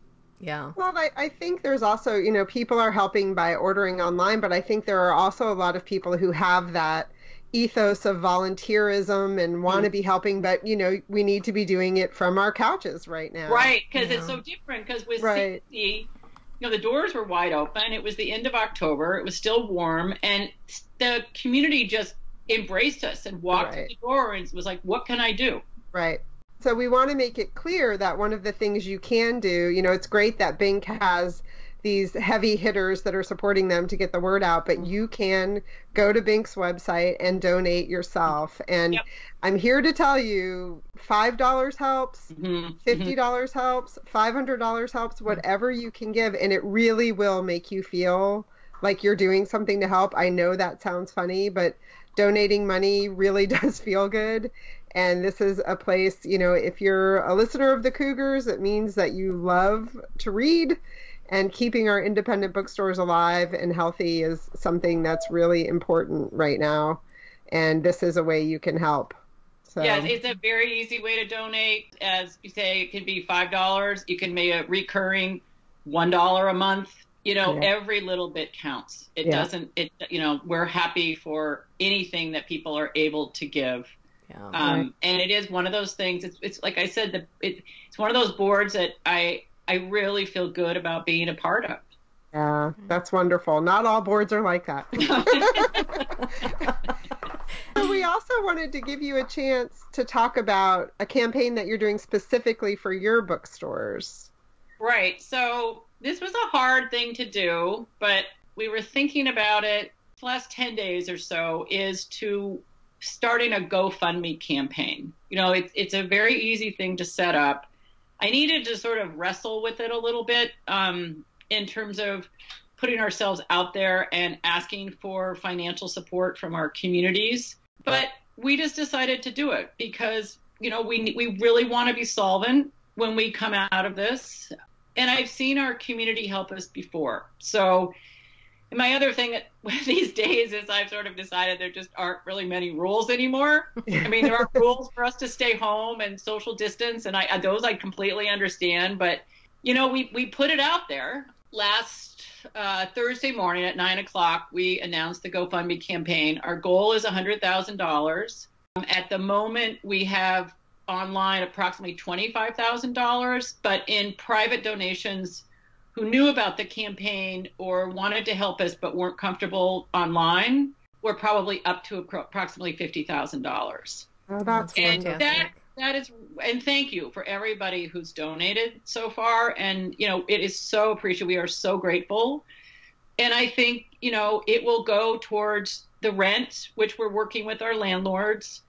Yeah. Well, I, I think there's also, you know, people are helping by ordering online, but I think there are also a lot of people who have that ethos of volunteerism and want to mm. be helping, but you know, we need to be doing it from our couches right now. Right, because it's so different. Because with right. you know, the doors were wide open. It was the end of October. It was still warm, and the community just embraced us and walked right. to the door and was like, "What can I do?" Right. So we want to make it clear that one of the things you can do, you know, it's great that Bink has these heavy hitters that are supporting them to get the word out, but mm-hmm. you can go to Bink's website and donate yourself. And Yep. I'm here to tell you $5 helps, Mhm. $50 helps, mm-hmm. $500 mm-hmm. helps, whatever you can give. And it really will make you feel like you're doing something to help. I know that sounds funny, but donating money really does feel good. And this is a place, you know, if you're a listener of the Cougars, it means that you love to read. And keeping our independent bookstores alive and healthy is something that's really important right now. And this is a way you can help. So, Yeah, it's a very easy way to donate. As you say, it can be five dollars. You can make a recurring one dollar a month. You know, Yeah. every little bit counts. It Yeah. doesn't. It you know, we're happy for anything that people are able to give. Yeah. Um, Right. And it is one of those things. It's, it's like I said, the, it, it's one of those boards that I I really feel good about being a part of. yeah, that's wonderful. Not all boards are like that. So we also wanted to give you a chance to talk about a campaign that you're doing specifically for your bookstores. Right. So this was a hard thing to do, but we were thinking about it the last 10 days or so is to starting a GoFundMe campaign. You know, it's it's a very easy thing to set up. I needed to sort of wrestle with it a little bit um, in terms of putting ourselves out there and asking for financial support from our communities. But we just decided to do it because, you know, we we really want to be solvent when we come out of this. And I've seen our community help us before. So and my other thing these days is I've sort of decided there just aren't really many rules anymore. I mean, there are rules for us to stay home and social distance, and I those I completely understand. But you know, we we put it out there last uh, Thursday morning at nine o'clock. We announced the GoFundMe campaign. Our goal is hundred thousand dollars. At the moment, we have online approximately twenty-five thousand dollars, but in private donations who knew about the campaign or wanted to help us but weren't comfortable online, we're probably up to approximately fifty thousand dollars. Oh, that's And wonderful. that that is and thank you for everybody who's donated so far. And you know, it is so appreciated. We are so grateful. And I think, you know, it will go towards the rent, which we're working with our landlords,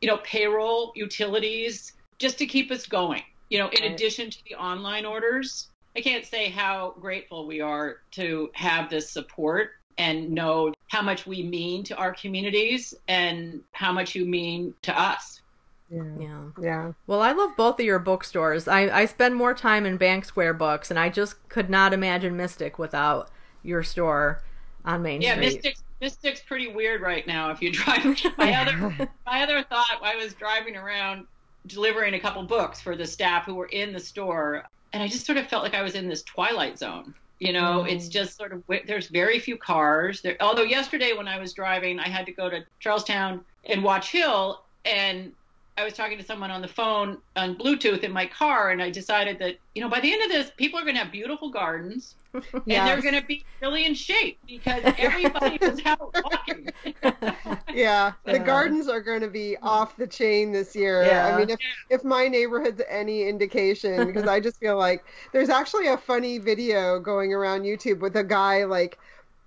you know, payroll, utilities, just to keep us going. You know, in Right. addition to the online orders. I can't say how grateful we are to have this support and know how much we mean to our communities and how much you mean to us. yeah. Yeah. Yeah. Well, I love both of your bookstores. I, I spend more time in Bank Square books, and I just could not imagine Mystic without your store on Main Yeah, Street. Mystic's Mystic's pretty weird right now. If you drive, my other my other thought, I was driving around delivering a couple books for the staff who were in the store, and I just sort of felt like I was in this twilight zone. You know, Mm. it's just sort of there's very few cars. There, although yesterday when I was driving, I had to go to Charlestown and Watch Hill, and I was talking to someone on the phone on Bluetooth in my car, and I decided that you know by the end of this, people are going to have beautiful gardens, and they're going to be really in shape because everybody was out walking. Yeah, the Yeah. gardens are going to be off the chain this year. Yeah. I mean, if if my neighborhood's any indication, because I just feel like there's actually a funny video going around YouTube with a guy like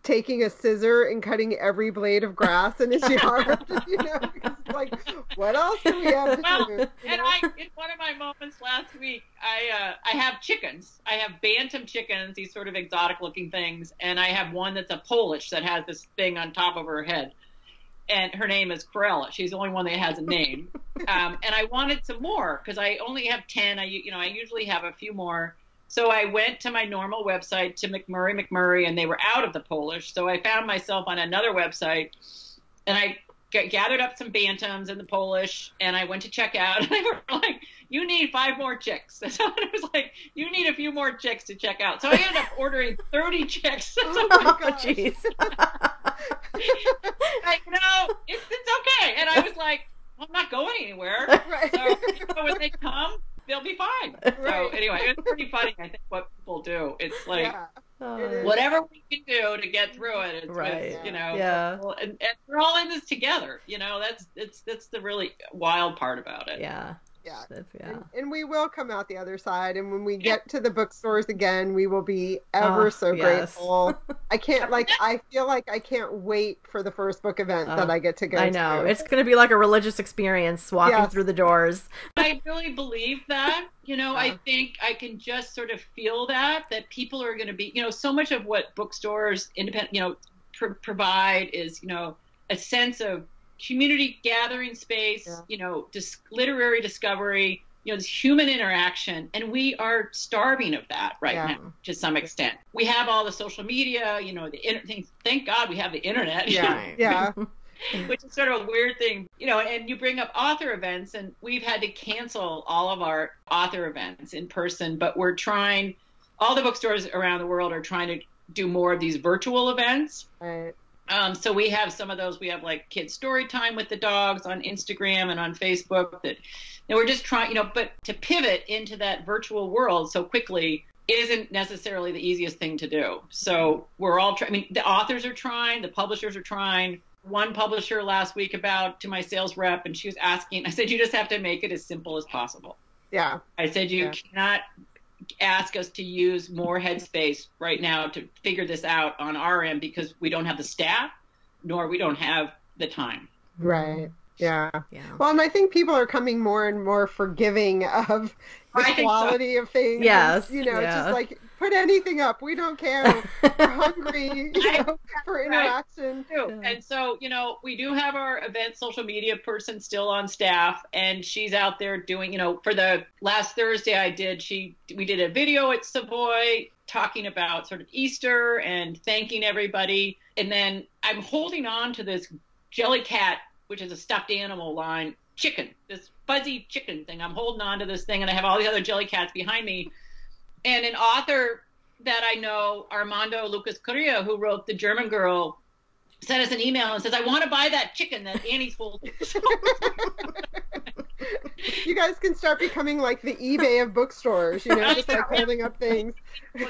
taking a scissor and cutting every blade of grass in his yard. you know, because like, what else do we have to Well, do? You and know? I, in one of my moments last week, I uh, I have chickens. I have bantam chickens, these sort of exotic-looking things, and I have one that's a Polish that has this thing on top of her head, and her name is Corella. She's the only one that has a name, um, and I wanted some more because I only have ten. I you know I usually have a few more. So I went to my normal website to Murray McMurray, and they were out of the Polish. So I found myself on another website, and I g- gathered up some bantams and the Polish, and I went to check out, and they were like, "You need five more chicks." So it was like, "You need a few more chicks to check out." So I ended up ordering thirty chicks. Oh, oh my oh, gosh. jeez. like, no, it's, it's okay. And I was like, well, "I'm not going anywhere." Right. So you know, when they come, they'll be fine. So anyway, it's pretty funny. I think what people do. It's like. yeah. Oh, whatever we can do to get through it. It's, Right. it's, you know, Yeah. and, and we're all in this together. You know, that's it's that's the really wild part about it. Yeah. Yeah. That's- yeah. And, and we will come out the other side. And when we get to the bookstores again, we will be ever Oh, so yes. grateful. I can't, like, I feel like I can't wait for the first book event that Oh, I get to go to. I know. to. It's going to be like a religious experience walking Yes. through the doors. I really believe that. You know, Yeah. I think I can just sort of feel that that people are going to be. You know, so much of what bookstores, independent, you know, pr- provide is you know a sense of community gathering space. Yeah. You know, dis- literary discovery. You know, this human interaction, and we are starving of that right Yeah. now to some extent. We have all the social media. You know, the inter- things. Thank God we have the internet. Yeah. Yeah. which is sort of a weird thing, you know. And you bring up author events, and we've had to cancel all of our author events in person, but we're trying. All the bookstores around the world are trying to do more of these virtual events. Right. Um, so we have some of those. We have like kids story time with the dogs on Instagram and on Facebook. That and we're just trying, you know, but to pivot into that virtual world so quickly isn't necessarily the easiest thing to do. So we're all trying. I mean, the authors are trying, the publishers are trying. One publisher last week about to my sales rep, and she was asking. I said, you just have to make it as simple as possible. Yeah. I said, you Yeah. cannot ask us to use more headspace right now to figure this out on our end because we don't have the staff, nor we don't have the time. Right. Yeah. Yeah. Well, and I think people are coming more and more forgiving of the I think so. quality of things. Yes, You know, yeah. just like put anything up. We don't care. We're hungry you know, for interaction. too. Yeah. And so, you know, we do have our event social media person still on staff, and she's out there doing, you know, for the last Thursday I did, she we did a video at Savoy talking about sort of Easter and thanking everybody, and then I'm holding on to this Jellycat, which is a stuffed animal line chicken, this fuzzy chicken thing. I'm holding on to this thing, and I have all the other Jellycats behind me, and an author that I know, Armando Lucas Correa, who wrote The German Girl, sent us an email and says, I want to buy that chicken that Annie's holding. You guys can start becoming like the eBay of bookstores, you know, just like holding up things. so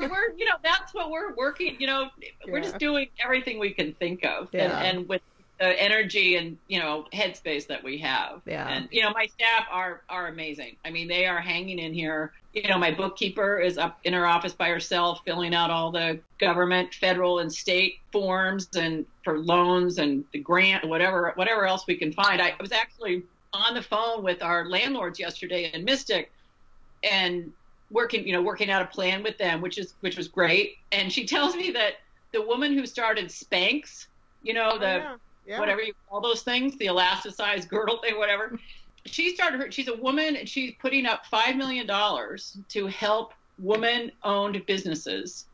we're, you know, that's what we're working, you know, we're Yeah. just doing everything we can think of. And, and with the energy and, you know, headspace that we have. Yeah. And, you know, my staff are, are amazing. I mean, they are hanging in here. You know, my bookkeeper is up in her office by herself, filling out all the government, federal, and state forms and for loans and the grant, whatever, whatever else we can find. I was actually on the phone with our landlords yesterday in Mystic, and working, you know, working out a plan with them, which is which was great. And she tells me that the woman who started Spanx, you know, the Oh, yeah. Yeah. whatever you call those things, the elasticized girdle thing, whatever. She started her. She's a woman, and she's putting up five million dollars to help woman-owned businesses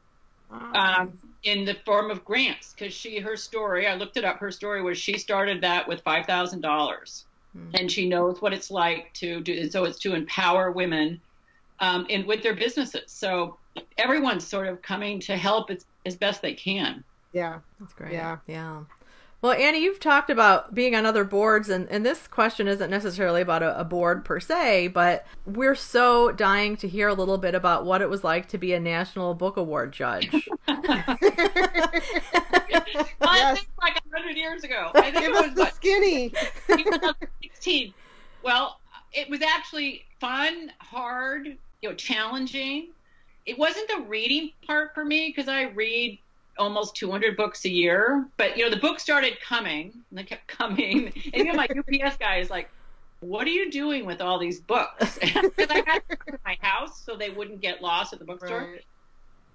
um, in the form of grants. Because she, her story, I looked it up. Her story was she started that with five thousand dollars, Hmm. and she knows what it's like to do. And so it's to empower women um, in with their businesses. So everyone's sort of coming to help as, as best they can. Yeah. That's great. Yeah. Yeah. Well, Annie, you've talked about being on other boards, and, and this question isn't necessarily about a, a board per se, but we're so dying to hear a little bit about what it was like to be a National Book Award judge. Well, Yes. it's like a hundred years ago. I think it was us the what, skinny. 2016. Well, it was actually fun, hard, you know, challenging. It wasn't the reading part for me because I read almost 200 books a year. But you know, the books started coming, and they kept coming. And even my UPS guy is like, "What are you doing with all these books?" Because I had them in my house so they wouldn't get lost at the bookstore. Right.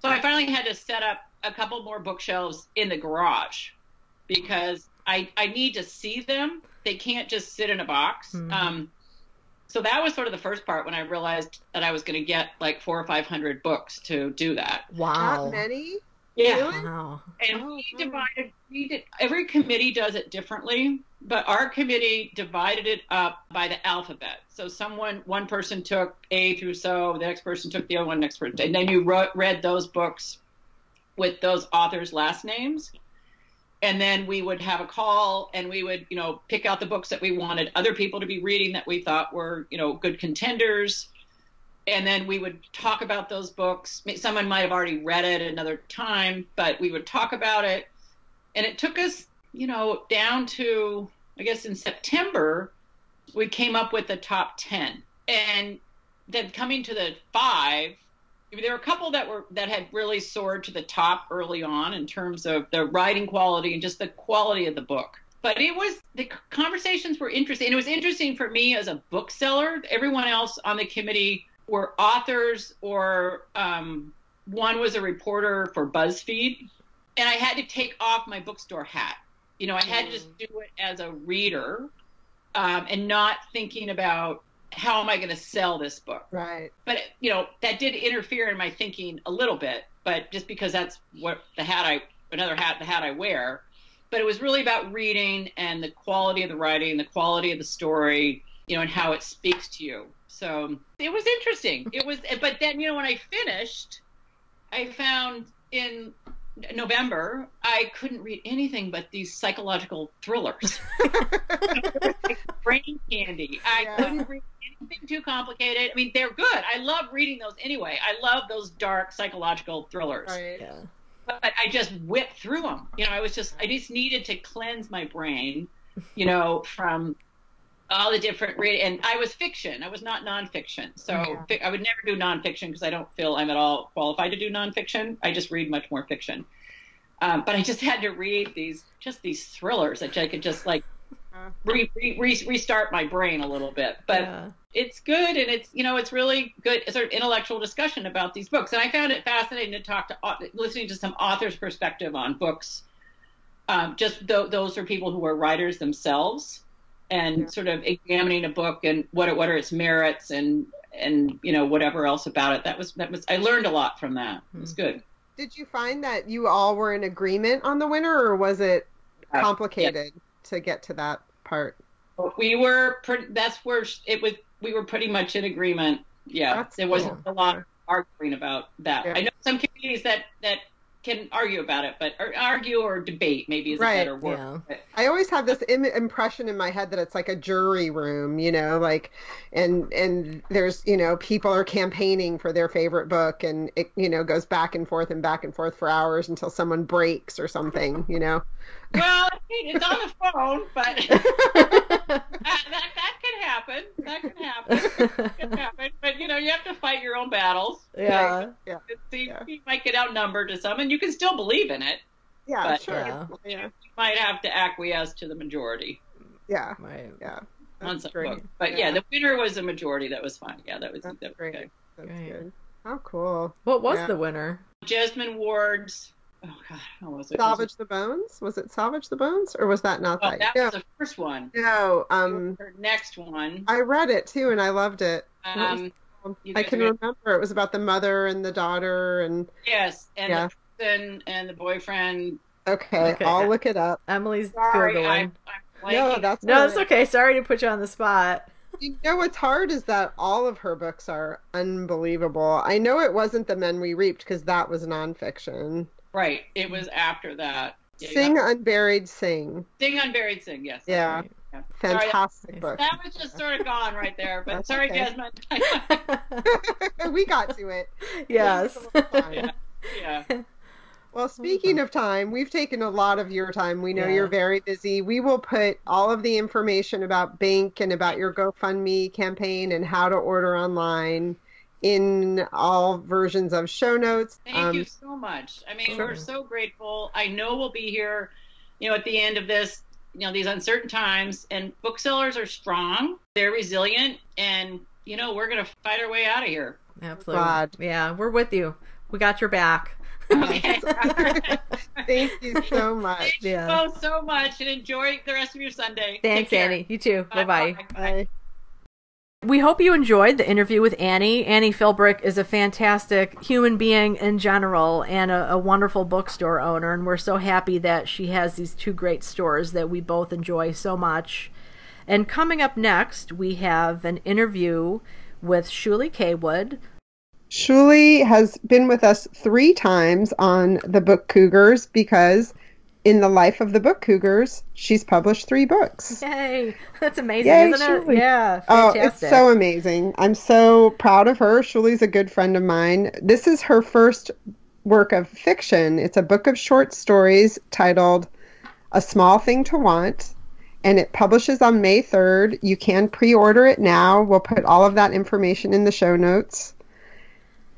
So I finally had to set up a couple more bookshelves in the garage because I I need to see them. They can't just sit in a box. Mhm. Um, so that was sort of the first part when I realized that I was going to get like four or five hundred books to do that. Wow. Not many. Yeah, Really? Wow. and Oh, we divided. We did. Every committee does it differently, but our committee divided it up by the alphabet. So someone, one person took A through so, the next person took the other one, next person, and then you wrote, read those books with those authors' last names. And then we would have a call, and we would, you know, pick out the books that we wanted other people to be reading that we thought were, you know, good contenders and then we would talk about those books. Someone might have already read it another time, but we would talk about it. And it took us, you know, down to, I guess, in September we came up with the top 10. And then coming to the five, there were a couple that were that had really soared to the top early on in terms of the writing quality and just the quality of the book. But it was the conversations were interesting. And it was interesting for me as a bookseller. Everyone else on the committee were authors or um, one was a reporter for BuzzFeed. And I had to take off my bookstore hat. You know, I had to just do it as a reader um, and not thinking about how am I going to sell this book? Right. But you know that did interfere in my thinking a little bit. But just because that's what the hat I another hat the hat I wear. But it was really about reading and the quality of the writing, the quality of the story, you know, and how it speaks to you. So it was interesting. It was, but then you know when I finished, I found in November, I couldn't read anything but these psychological thrillers. brain candy. I yeah. couldn't read anything too complicated. I mean, they're good. I love reading those anyway. I love those dark psychological thrillers. Right. Yeah. But I just whipped through them. You know, I was just, I just needed to cleanse my brain, you know, from all the different reading. And I was fiction. I was not nonfiction. So. I would never do nonfiction because I don't feel I'm at all qualified to do nonfiction. I just read much more fiction. Um, but I just had to read these, just these thrillers that I could just like re, re, re, restart my brain a little bit. But yeah. it's good, and it's you know it's really good sort of intellectual discussion about these books. And I found it fascinating to talk to listening to some authors' perspective on books. Um, just th- those are people who are writers themselves, and yeah. sort of examining a book and what what are its merits and and you know whatever else about it. That was that was I learned a lot from that. It was hmm. good. Did you find that you all were in agreement on the winner, or was it complicated uh, to get to that part? We were. Pretty, that's where it was. We were pretty much in agreement. Yeah, that's there wasn't cool. a lot of arguing about that. Yeah. I know some communities that that can argue about it, but or argue or debate maybe is right. a better word. Yeah. I always have this Im- impression in my head that it's like a jury room, you know, like, and and there's you know people are campaigning for their favorite book, and it you know goes back and forth and back and forth for hours until someone breaks or something, you know. Well, it's on the phone, but that, that, that can happen. That can happen. That can happen. But you know, you have to fight your own battles. Yeah. yeah. See, yeah. you might get outnumbered to some, and you can still believe in it. Yeah, but sure. Yeah. You, you might have to acquiesce to the majority. Yeah. Right. Yeah. on some great. book. But yeah. yeah. the winner was a majority. That was fine. Yeah, that was, That's that was great. good. That's great. good. How cool. What was the winner? Jesmyn Ward's oh god, how was it? Salvage was it... the Bones? Was it Salvage the Bones, or was that not oh, that? That was the first one. No, um, her next one. I read it too, and I loved it. Um, I can remember it was about the mother and the daughter, and yes, and yeah. the person and the boyfriend. Okay, okay. I'll look it up. Emily's Sorry, googling. I, no, that's no, it's okay. Sorry to put you on the spot. You know what's hard is that all of her books are unbelievable. I know it wasn't The Men We Reaped because that was nonfiction. Right. It was after that. Yeah, Sing yeah. Unburied Sing. Sing Unburied Sing, yes. Yeah. Right. yeah. Fantastic sorry, book. That was just sort of gone right there, but sorry, okay. Jesmyn. we got to it. Yes. yeah. yeah. Well, speaking of time, we've taken a lot of your time. We know yeah. you're very busy. We will put all of the information about Bank and about your GoFundMe campaign and how to order online in all versions of show notes. Thank um, you so much. I mean, sure. we're so grateful. I know we'll be here, you know, at the end of this, you know, these uncertain times. And booksellers are strong, they're resilient, and you know, we're gonna fight our way out of here. Absolutely. God. Yeah, we're with you. We got your back. Okay. Thank you so much. Thank yeah. you both so much and enjoy the rest of your Sunday. Thanks, Annie. You too. Bye bye. Bye. We hope you enjoyed the interview with Annie. Annie Philbrick is a fantastic human being in general and a, a, wonderful bookstore owner, and we're so happy that she has these two great stores that we both enjoy so much. And coming up next, we have an interview with Shuli Kaywood. Shuli has been with us three times on the Book Cougars because in the life of the book cougars she's published three books yay that's amazing yay, isn't Shuli. it yeah fantastic. oh it's so amazing i'm so proud of her shuli's a good friend of mine this is her first work of fiction it's a book of short stories titled a small thing to want and it publishes on May 3rd. You can pre order it now. We'll put all of that information in the show notes.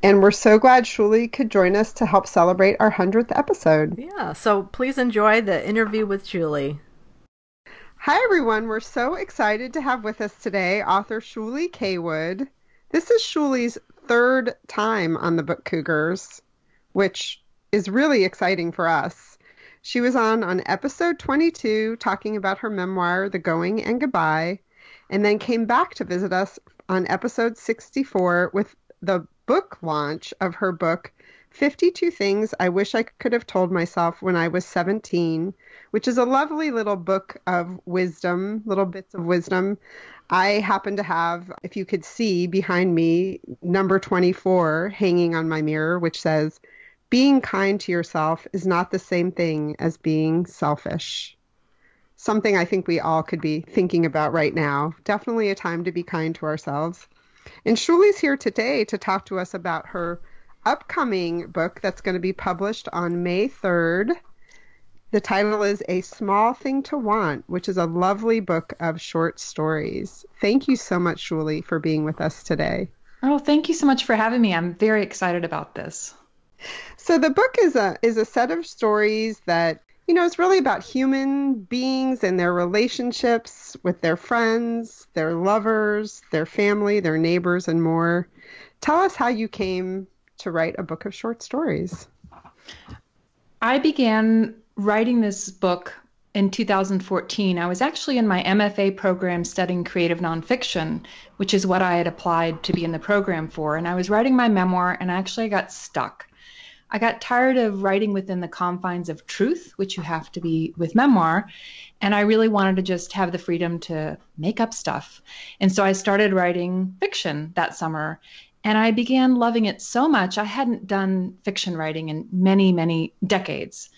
And we're so glad Shuli could join us to help celebrate our 100th episode. Yeah, so please enjoy the interview with Julie. Hi, everyone. We're so excited to have with us today author Shuli Kaywood. This is Shuli's third time on the Book Cougars, which is really exciting for us. She was on on episode 22 talking about her memoir, The Going and Goodbye, and then came back to visit us on episode 64 with the book launch of her book, 52 Things I Wish I Could Have Told Myself When I Was 17, which is a lovely little book of wisdom, little bits of wisdom. I happen to have, if you could see behind me, number 24 hanging on my mirror, which says, Being kind to yourself is not the same thing as being selfish. Something I think we all could be thinking about right now. Definitely a time to be kind to ourselves. And Shuli's here today to talk to us about her upcoming book that's going to be published on May 3rd. The title is A Small Thing to Want, which is a lovely book of short stories. Thank you so much, Shuli, for being with us today. Oh, thank you so much for having me. I'm very excited about this. So the book is a is a set of stories that you know, it's really about human beings and their relationships with their friends, their lovers, their family, their neighbors, and more. Tell us how you came to write a book of short stories. I began writing this book in 2014. I was actually in my MFA program studying creative nonfiction, which is what I had applied to be in the program for. And I was writing my memoir, and actually I got stuck. I got tired of writing within the confines of truth, which you have to be with memoir. And I really wanted to just have the freedom to make up stuff. And so I started writing fiction that summer. And I began loving it so much. I hadn't done fiction writing in many, many decades.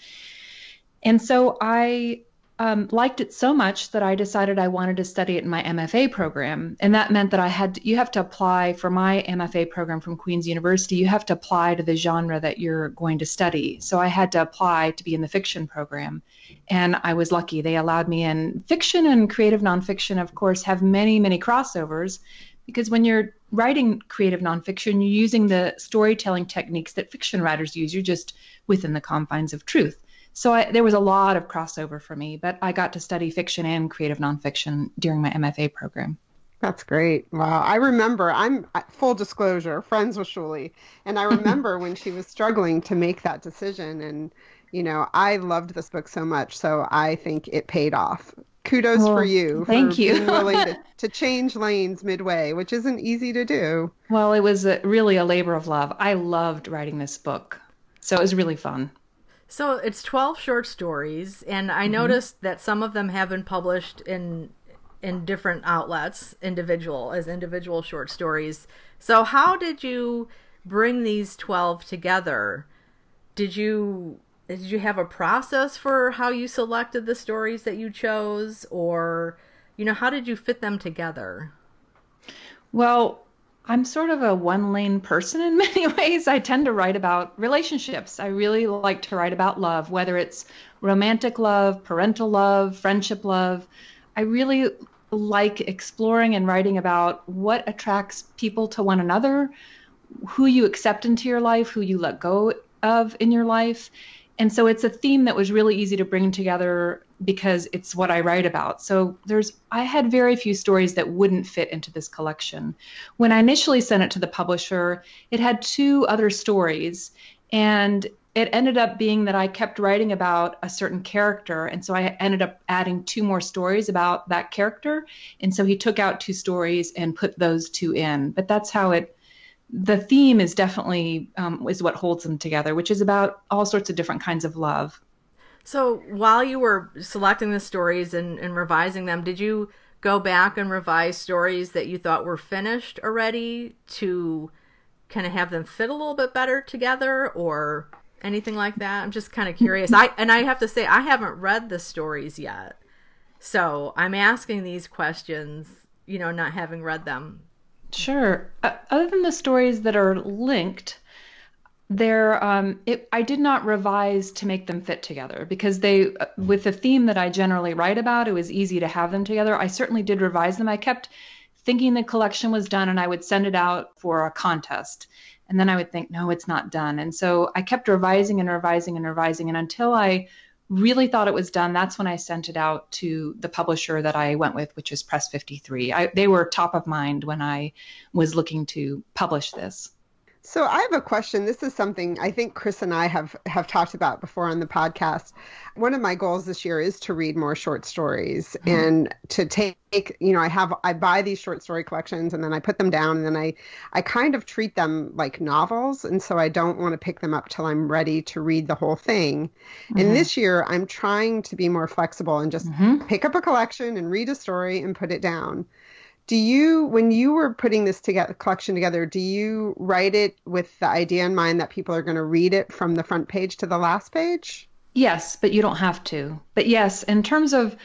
And so I um, liked it so much that I decided I wanted to study it in my MFA program, and that meant that I had to, you have to apply for my MFA program from Queen's University. You have to apply to the genre that you're going to study. So I had to apply to be in the fiction program, and I was lucky. They allowed me in. Fiction and creative nonfiction, of course, have many many crossovers because when you're writing creative nonfiction, you're using the storytelling techniques that fiction writers use. You're just within the confines of truth. So I, there was a lot of crossover for me, but I got to study fiction and creative nonfiction during my MFA program. That's great. Wow. I remember, I'm full disclosure, friends with Shuli. And I remember when she was struggling to make that decision. And, you know, I loved this book so much. So I think it paid off. Kudos well, for you. Thank for you. being willing to, to, change lanes midway, which isn't easy to do. Well, it was a, really a labor of love. I loved writing this book. So it was really fun. So it's 12 short stories, and I mm-hmm. noticed that some of them have been published in in different outlets, individual as individual short stories. So how did you bring these 12 together? Did you did you have a process for how you selected the stories that you chose or you know how did you fit them together? Well, I'm sort of a one lane person in many ways. I tend to write about relationships. I really like to write about love, whether it's romantic love, parental love, friendship love. I really like exploring and writing about what attracts people to one another, who you accept into your life, who you let go of in your life. And so it's a theme that was really easy to bring together because it's what I write about. So there's I had very few stories that wouldn't fit into this collection. When I initially sent it to the publisher, it had two other stories and it ended up being that I kept writing about a certain character and so I ended up adding two more stories about that character and so he took out two stories and put those two in. But that's how it the theme is definitely um, is what holds them together, which is about all sorts of different kinds of love. So while you were selecting the stories and, and revising them, did you go back and revise stories that you thought were finished already to kind of have them fit a little bit better together or anything like that? I'm just kind of curious. I and I have to say I haven't read the stories yet. So I'm asking these questions, you know, not having read them. Sure. Uh, other than the stories that are linked, They're, um, it, I did not revise to make them fit together because they, uh, with the theme that I generally write about, it was easy to have them together. I certainly did revise them. I kept thinking the collection was done and I would send it out for a contest. And then I would think, no, it's not done. And so I kept revising and revising and revising. And until I really thought it was done, that's when I sent it out to the publisher that I went with, which is Press 53. I, they were top of mind when I was looking to publish this. So I have a question. This is something I think Chris and I have have talked about before on the podcast. One of my goals this year is to read more short stories mm-hmm. and to take, you know, I have I buy these short story collections and then I put them down and then I I kind of treat them like novels and so I don't want to pick them up till I'm ready to read the whole thing. Mm-hmm. And this year I'm trying to be more flexible and just mm-hmm. pick up a collection and read a story and put it down do you when you were putting this together collection together do you write it with the idea in mind that people are going to read it from the front page to the last page? Yes but you don't have to. But yes in terms of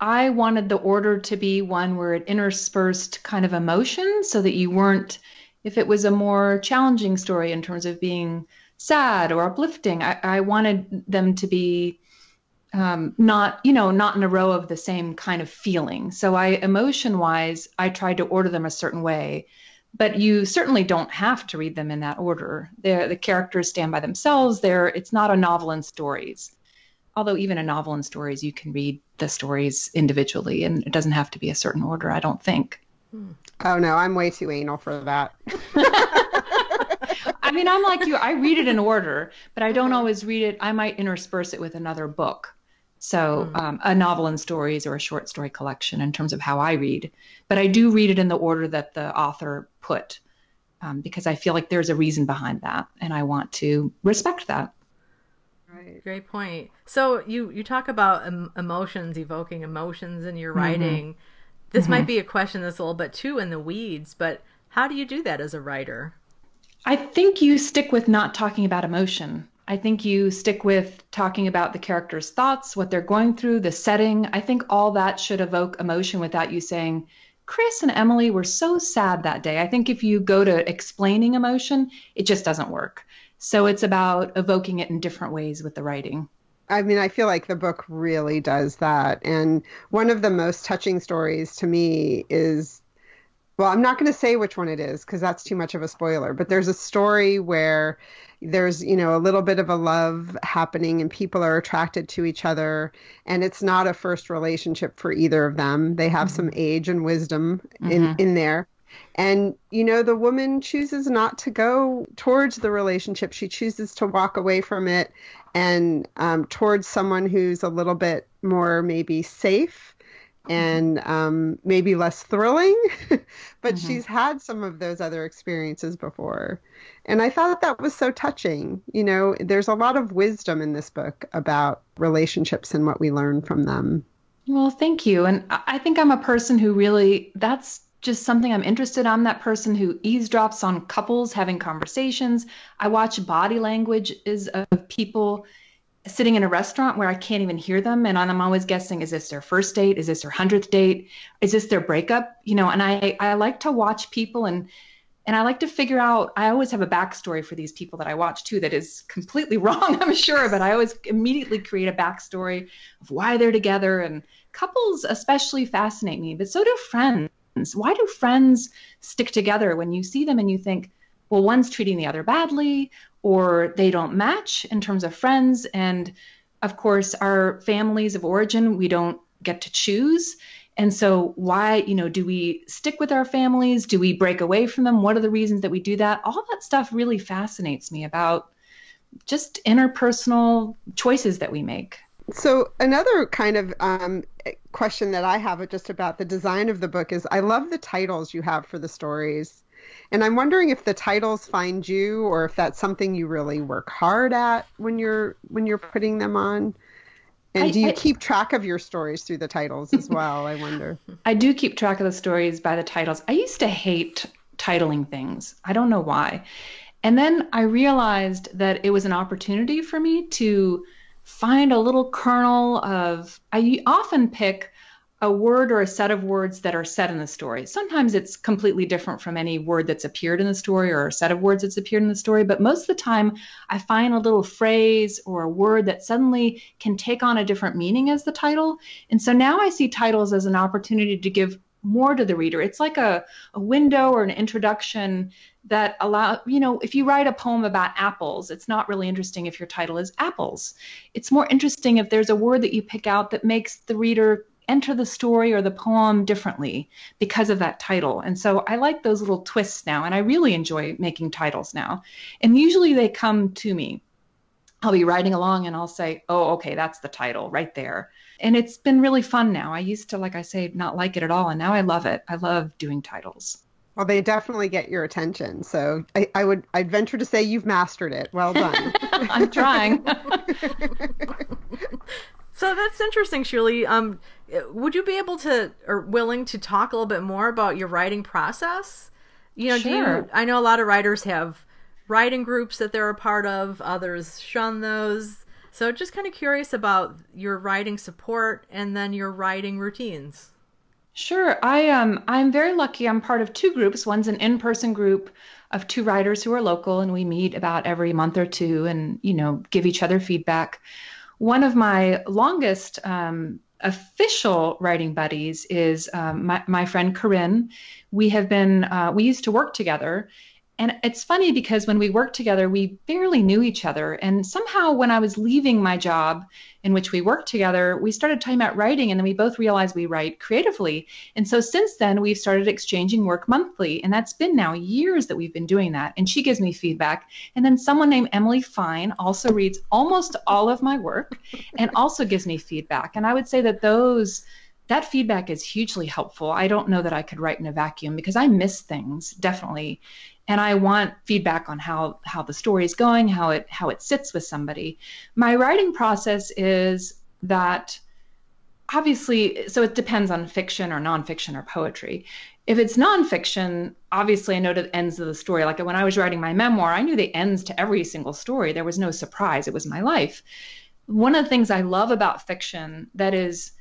i wanted the order to be one where it interspersed kind of emotion so that you weren't if it was a more challenging story in terms of being sad or uplifting i, I wanted them to be um, not you know not in a row of the same kind of feeling so i emotion wise i tried to order them a certain way but you certainly don't have to read them in that order They're, the characters stand by themselves there it's not a novel in stories although even a novel in stories you can read the stories individually and it doesn't have to be a certain order i don't think oh no i'm way too anal for that I mean, I'm like you. I read it in order, but I don't always read it. I might intersperse it with another book. So, mm. um, a novel and stories or a short story collection in terms of how I read. But I do read it in the order that the author put um, because I feel like there's a reason behind that and I want to respect that. Right. Great point. So, you, you talk about em- emotions, evoking emotions in your mm-hmm. writing. Mm-hmm. This mm-hmm. might be a question that's a little bit too in the weeds, but how do you do that as a writer? I think you stick with not talking about emotion. I think you stick with talking about the character's thoughts, what they're going through, the setting. I think all that should evoke emotion without you saying, Chris and Emily were so sad that day. I think if you go to explaining emotion, it just doesn't work. So it's about evoking it in different ways with the writing. I mean, I feel like the book really does that. And one of the most touching stories to me is well, I'm not going to say which one it is because that's too much of a spoiler, but there's a story where there's you know a little bit of a love happening and people are attracted to each other. And it's not a first relationship for either of them. They have mm-hmm. some age and wisdom in mm-hmm. in there. And you know the woman chooses not to go towards the relationship. She chooses to walk away from it and um, towards someone who's a little bit more maybe safe and um, maybe less thrilling, but mm-hmm. she's had some of those other experiences before. And I thought that was so touching. You know, there's a lot of wisdom in this book about relationships and what we learn from them. Well, thank you. And I think I'm a person who really, that's just something I'm interested. I'm that person who eavesdrops on couples having conversations. I watch body language is of people sitting in a restaurant where I can't even hear them. And I'm always guessing, is this their first date? Is this their hundredth date? Is this their breakup? You know, and I, I like to watch people and, and I like to figure out, I always have a backstory for these people that I watch too, that is completely wrong, I'm sure, but I always immediately create a backstory of why they're together. And couples especially fascinate me, but so do friends. Why do friends stick together when you see them and you think, well, one's treating the other badly, or they don't match in terms of friends. And of course, our families of origin, we don't get to choose. And so, why, you know, do we stick with our families? Do we break away from them? What are the reasons that we do that? All that stuff really fascinates me about just interpersonal choices that we make. So, another kind of um, question that I have just about the design of the book is I love the titles you have for the stories. And I'm wondering if the titles find you or if that's something you really work hard at when you're when you're putting them on. And I, do you I, keep track of your stories through the titles as well? I wonder. I do keep track of the stories by the titles. I used to hate titling things. I don't know why. And then I realized that it was an opportunity for me to find a little kernel of I often pick a word or a set of words that are said in the story. Sometimes it's completely different from any word that's appeared in the story or a set of words that's appeared in the story, but most of the time I find a little phrase or a word that suddenly can take on a different meaning as the title. And so now I see titles as an opportunity to give more to the reader. It's like a, a window or an introduction that allow you know if you write a poem about apples it's not really interesting if your title is apples it's more interesting if there's a word that you pick out that makes the reader enter the story or the poem differently because of that title. And so I like those little twists now, and I really enjoy making titles now. And usually they come to me. I'll be writing along and I'll say, oh, okay, that's the title right there. And it's been really fun now. I used to, like I say, not like it at all. And now I love it. I love doing titles. Well, they definitely get your attention. So I, I would, I'd venture to say you've mastered it. Well done. I'm trying. so that's interesting, Shirley. Um, would you be able to or willing to talk a little bit more about your writing process? You know, sure. do you I know a lot of writers have writing groups that they're a part of, others shun those. So just kind of curious about your writing support and then your writing routines. Sure. I um I'm very lucky. I'm part of two groups. One's an in-person group of two writers who are local and we meet about every month or two and, you know, give each other feedback. One of my longest um, official writing buddies is um, my, my friend Corinne. We have been, uh, we used to work together. And it's funny because when we worked together, we barely knew each other. And somehow, when I was leaving my job in which we worked together, we started talking about writing, and then we both realized we write creatively. And so since then, we've started exchanging work monthly, and that's been now years that we've been doing that. And she gives me feedback. And then someone named Emily Fine also reads almost all of my work and also gives me feedback. And I would say that those that feedback is hugely helpful. I don't know that I could write in a vacuum because I miss things definitely and I want feedback on how how the story is going, how it how it sits with somebody. My writing process is that obviously so it depends on fiction or nonfiction or poetry. If it's nonfiction, obviously I know the ends of the story. Like when I was writing my memoir, I knew the ends to every single story. There was no surprise. It was my life. One of the things I love about fiction that is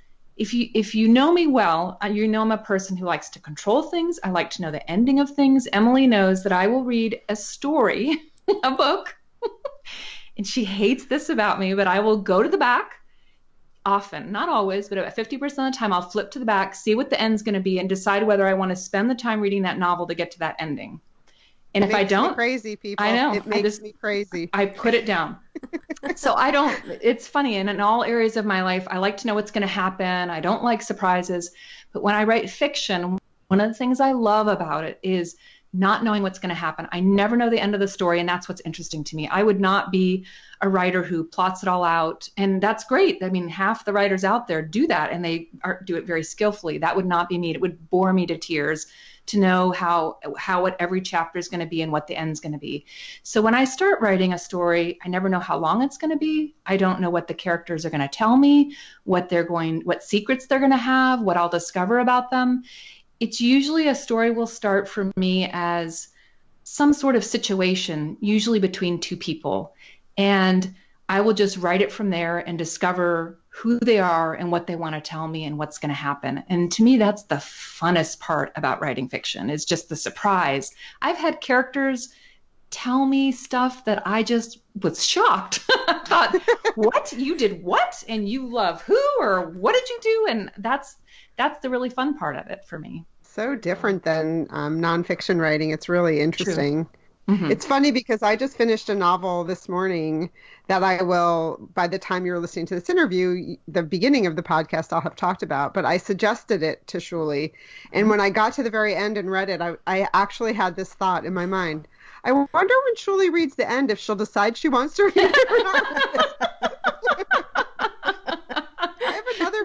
if you if you know me well, uh, you know I'm a person who likes to control things. I like to know the ending of things. Emily knows that I will read a story, a book, and she hates this about me, but I will go to the back often, not always, but about 50% of the time I'll flip to the back, see what the end's going to be and decide whether I want to spend the time reading that novel to get to that ending. And it if I don't, crazy people. I know it makes just, me crazy. I put it down. so I don't. It's funny, and in all areas of my life, I like to know what's going to happen. I don't like surprises, but when I write fiction, one of the things I love about it is not knowing what's going to happen. I never know the end of the story, and that's what's interesting to me. I would not be a writer who plots it all out, and that's great. I mean, half the writers out there do that, and they are, do it very skillfully. That would not be me. It would bore me to tears to know how how what every chapter is going to be and what the end's going to be. So when I start writing a story, I never know how long it's going to be. I don't know what the characters are going to tell me, what they're going what secrets they're going to have, what I'll discover about them. It's usually a story will start for me as some sort of situation, usually between two people. And I will just write it from there and discover who they are and what they want to tell me and what's going to happen. And to me, that's the funnest part about writing fiction is just the surprise. I've had characters tell me stuff that I just was shocked. I thought, what? You did what? And you love who or what did you do? And that's that's the really fun part of it for me. So different than um, nonfiction writing. It's really interesting. True. Mm-hmm. It's funny because I just finished a novel this morning that I will, by the time you're listening to this interview, the beginning of the podcast, I'll have talked about. But I suggested it to Shuly. And when I got to the very end and read it, I, I actually had this thought in my mind. I wonder when Shuly reads the end if she'll decide she wants to read it or not.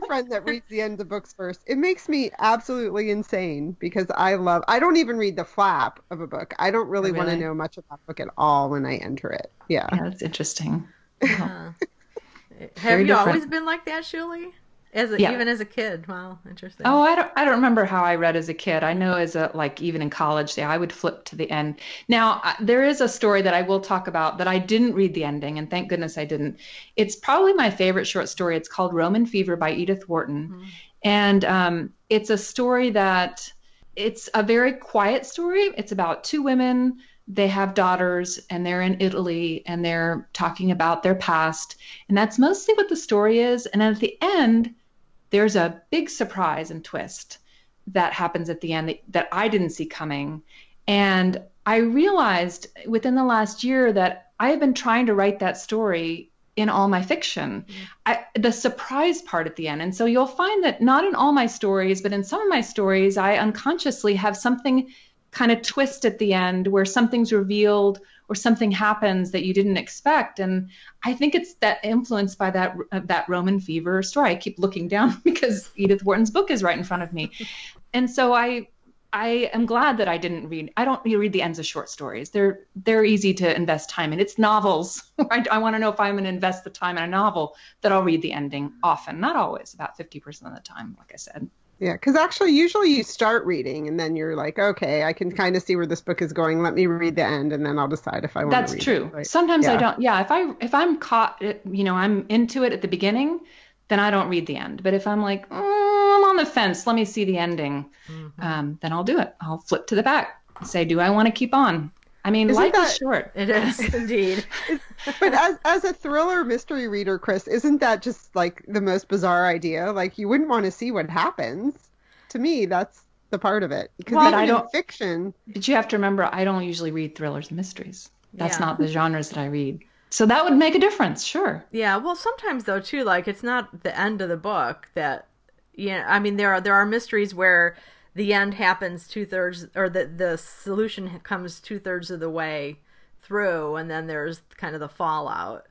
friend that reads the end of books first. It makes me absolutely insane because I love. I don't even read the flap of a book. I don't really, oh, really? want to know much about a book at all when I enter it. Yeah, yeah, that's interesting. Yeah. Have you different. always been like that, Shuly? As a, yeah. even as a kid. Wow, interesting. Oh, I don't I don't remember how I read as a kid. I know as a like even in college, yeah, I would flip to the end. Now, uh, there is a story that I will talk about that I didn't read the ending and thank goodness I didn't. It's probably my favorite short story. It's called Roman Fever by Edith Wharton. Mm-hmm. And um, it's a story that it's a very quiet story. It's about two women. They have daughters and they're in Italy and they're talking about their past. And that's mostly what the story is. And at the end, there's a big surprise and twist that happens at the end that, that I didn't see coming. And I realized within the last year that I have been trying to write that story in all my fiction. Mm-hmm. I, the surprise part at the end. And so you'll find that not in all my stories, but in some of my stories, I unconsciously have something kind of twist at the end where something's revealed or something happens that you didn't expect. And I think it's that influenced by that uh, that Roman fever story. I keep looking down because Edith Wharton's book is right in front of me. And so I I am glad that I didn't read. I don't read the ends of short stories. They're they're easy to invest time in. It's novels. I, I want to know if I'm going to invest the time in a novel that I'll read the ending often, not always, about 50% of the time, like I said. Yeah, because actually, usually you start reading and then you're like, okay, I can kind of see where this book is going. Let me read the end, and then I'll decide if I want. That's true. It, right? Sometimes yeah. I don't. Yeah, if I if I'm caught, you know, I'm into it at the beginning, then I don't read the end. But if I'm like, oh, I'm on the fence, let me see the ending, mm-hmm. um, then I'll do it. I'll flip to the back, say, do I want to keep on? I mean, isn't life that, is short. It is indeed. but as as a thriller mystery reader, Chris, isn't that just like the most bizarre idea? Like you wouldn't want to see what happens. To me, that's the part of it. Because well, I don't fiction. But you have to remember, I don't usually read thrillers and mysteries. That's yeah. not the genres that I read. So that would make a difference, sure. Yeah, well, sometimes though too, like it's not the end of the book that, you know, I mean there are there are mysteries where the end happens two thirds or the the solution comes two thirds of the way through, and then there's kind of the fallout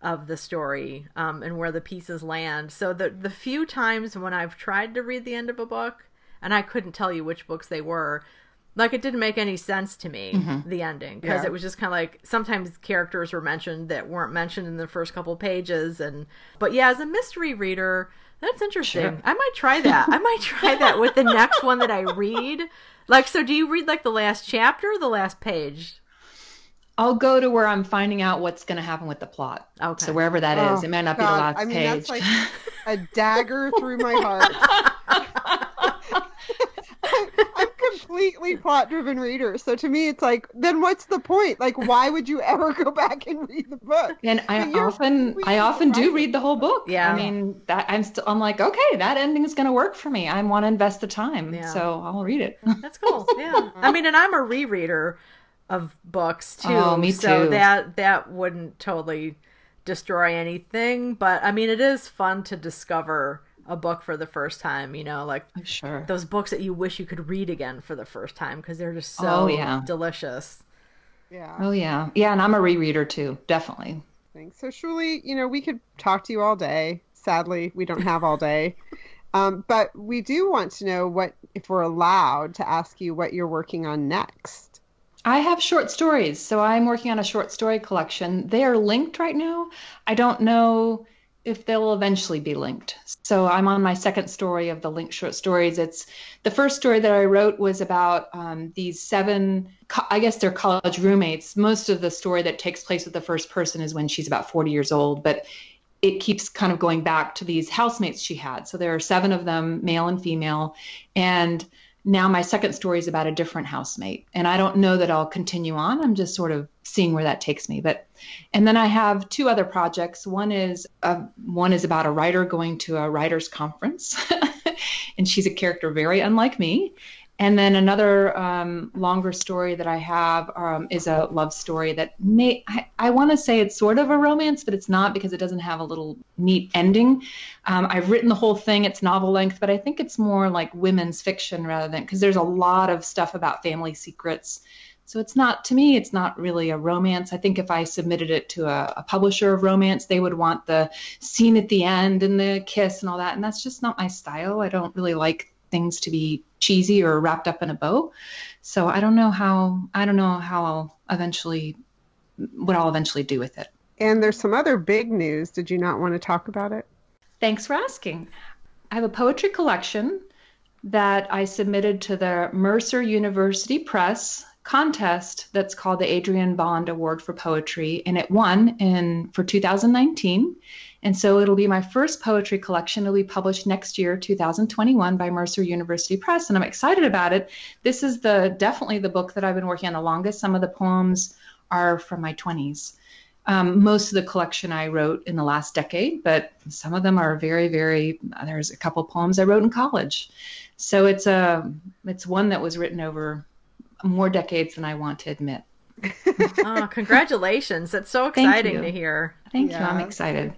of the story um, and where the pieces land. So the the few times when I've tried to read the end of a book, and I couldn't tell you which books they were, like it didn't make any sense to me mm-hmm. the ending because yeah. it was just kind of like sometimes characters were mentioned that weren't mentioned in the first couple pages and but yeah as a mystery reader that's interesting sure. i might try that i might try that with the next one that i read like so do you read like the last chapter or the last page I'll go to where I'm finding out what's going to happen with the plot. Okay. So wherever that oh, is, it might not God. be the last I mean, page. That's like a dagger through my heart. I'm completely plot driven reader. So to me, it's like, then what's the point? Like, why would you ever go back and read the book? And I often, I often do read the whole book. Yeah. I mean, that I'm still, I'm like, okay, that ending is going to work for me. I want to invest the time, yeah. so I'll read it. That's cool. Yeah. I mean, and I'm a rereader of books oh, too. Oh, me too. So that that wouldn't totally destroy anything, but I mean, it is fun to discover a book for the first time, you know, like sure. those books that you wish you could read again for the first time because they're just so oh, yeah. delicious. Yeah. Oh yeah. Yeah, and I'm a rereader too, definitely. Thanks. So Shuly, you know, we could talk to you all day. Sadly, we don't have all day. um, but we do want to know what if we're allowed to ask you what you're working on next. I have short stories, so I'm working on a short story collection. They are linked right now. I don't know if they'll eventually be linked. So I'm on my second story of the linked short stories. It's the first story that I wrote was about um, these seven, I guess they're college roommates. Most of the story that takes place with the first person is when she's about 40 years old, but it keeps kind of going back to these housemates she had. So there are seven of them, male and female, and now my second story is about a different housemate and i don't know that i'll continue on. I'm just sort of seeing where that takes me. But and then i have two other projects. One is uh, one is about a writer going to a writers conference and she's a character very unlike me and then another um, longer story that I have um, is a love story that may, I, I want to say it's sort of a romance, but it's not because it doesn't have a little neat ending. Um, I've written the whole thing, it's novel length, but I think it's more like women's fiction rather than because there's a lot of stuff about family secrets. So it's not, to me, it's not really a romance. I think if I submitted it to a, a publisher of romance, they would want the scene at the end and the kiss and all that. And that's just not my style. I don't really like things to be cheesy or wrapped up in a bow. So I don't know how I don't know how I'll eventually what I'll eventually do with it. And there's some other big news. Did you not want to talk about it? Thanks for asking. I have a poetry collection that I submitted to the Mercer University Press contest that's called the Adrienne Bond Award for Poetry, and it won in for 2019. And so it'll be my first poetry collection. It'll be published next year, 2021, by Mercer University Press, and I'm excited about it. This is the definitely the book that I've been working on the longest. Some of the poems are from my 20s. Um, most of the collection I wrote in the last decade, but some of them are very, very. There's a couple poems I wrote in college, so it's a it's one that was written over more decades than I want to admit. oh, congratulations! That's so exciting to hear. Thank yeah. you. I'm excited.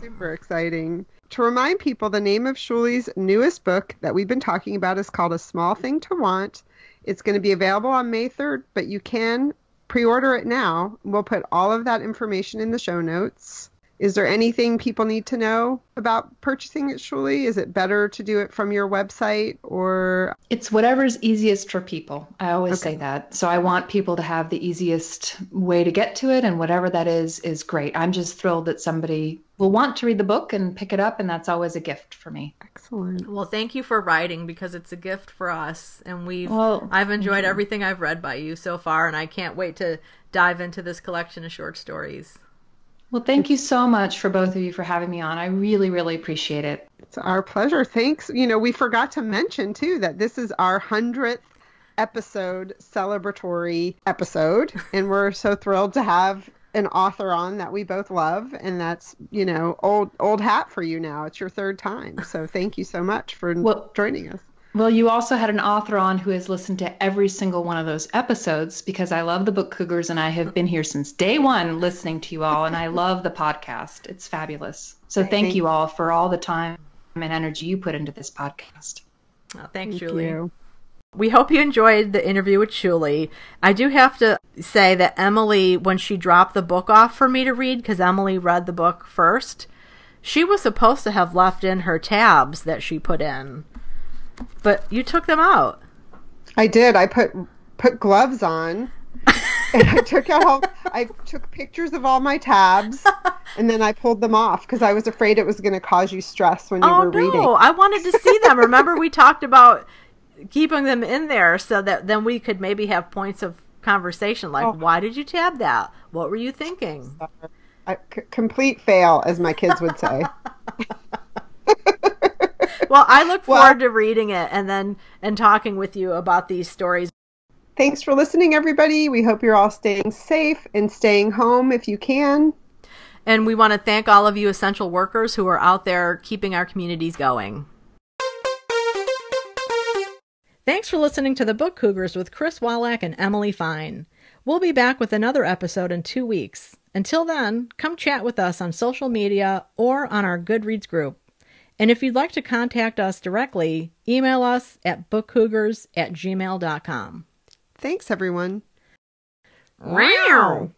Super exciting. To remind people, the name of Shuly's newest book that we've been talking about is called A Small Thing to Want. It's going to be available on May 3rd, but you can pre order it now. We'll put all of that information in the show notes. Is there anything people need to know about purchasing it, Shuly? Is it better to do it from your website or? It's whatever's easiest for people. I always okay. say that. So I want people to have the easiest way to get to it, and whatever that is, is great. I'm just thrilled that somebody will want to read the book and pick it up, and that's always a gift for me. Excellent. Well, thank you for writing because it's a gift for us, and we've well, I've enjoyed everything I've read by you so far, and I can't wait to dive into this collection of short stories. Well, thank you so much for both of you for having me on. I really, really appreciate it. It's our pleasure. Thanks. You know, we forgot to mention too that this is our hundredth episode celebratory episode, and we're so thrilled to have an author on that we both love and that's you know old old hat for you now. It's your third time. So thank you so much for well, joining us. well you also had an author on who has listened to every single one of those episodes because i love the book cougars and i have been here since day one listening to you all and i love the podcast. It's fabulous. So thank, thank you all for all the time and energy you put into this podcast. Oh, thanks thank julie. you. We hope you enjoyed the interview with Shuly. I do have to say that Emily, when she dropped the book off for me to read, because Emily read the book first, she was supposed to have left in her tabs that she put in, but you took them out. I did. I put put gloves on, and I took out all. I took pictures of all my tabs, and then I pulled them off because I was afraid it was going to cause you stress when you oh, were no. reading. Oh, I wanted to see them. Remember, we talked about keeping them in there so that then we could maybe have points of conversation like, oh. why did you tab that? What were you thinking? A c- complete fail, as my kids would say. well, I look forward well, to reading it and then and talking with you about these stories. Thanks for listening, everybody. We hope you're all staying safe and staying home if you can. And we want to thank all of you essential workers who are out there keeping our communities going. Thanks for listening to the Book Cougars with Chris Wolak and Emily Fine. We'll be back with another episode in two weeks. Until then, come chat with us on social media or on our Goodreads group. And if you'd like to contact us directly, email us at bookcougars at gmail.com. Thanks, everyone. Wow.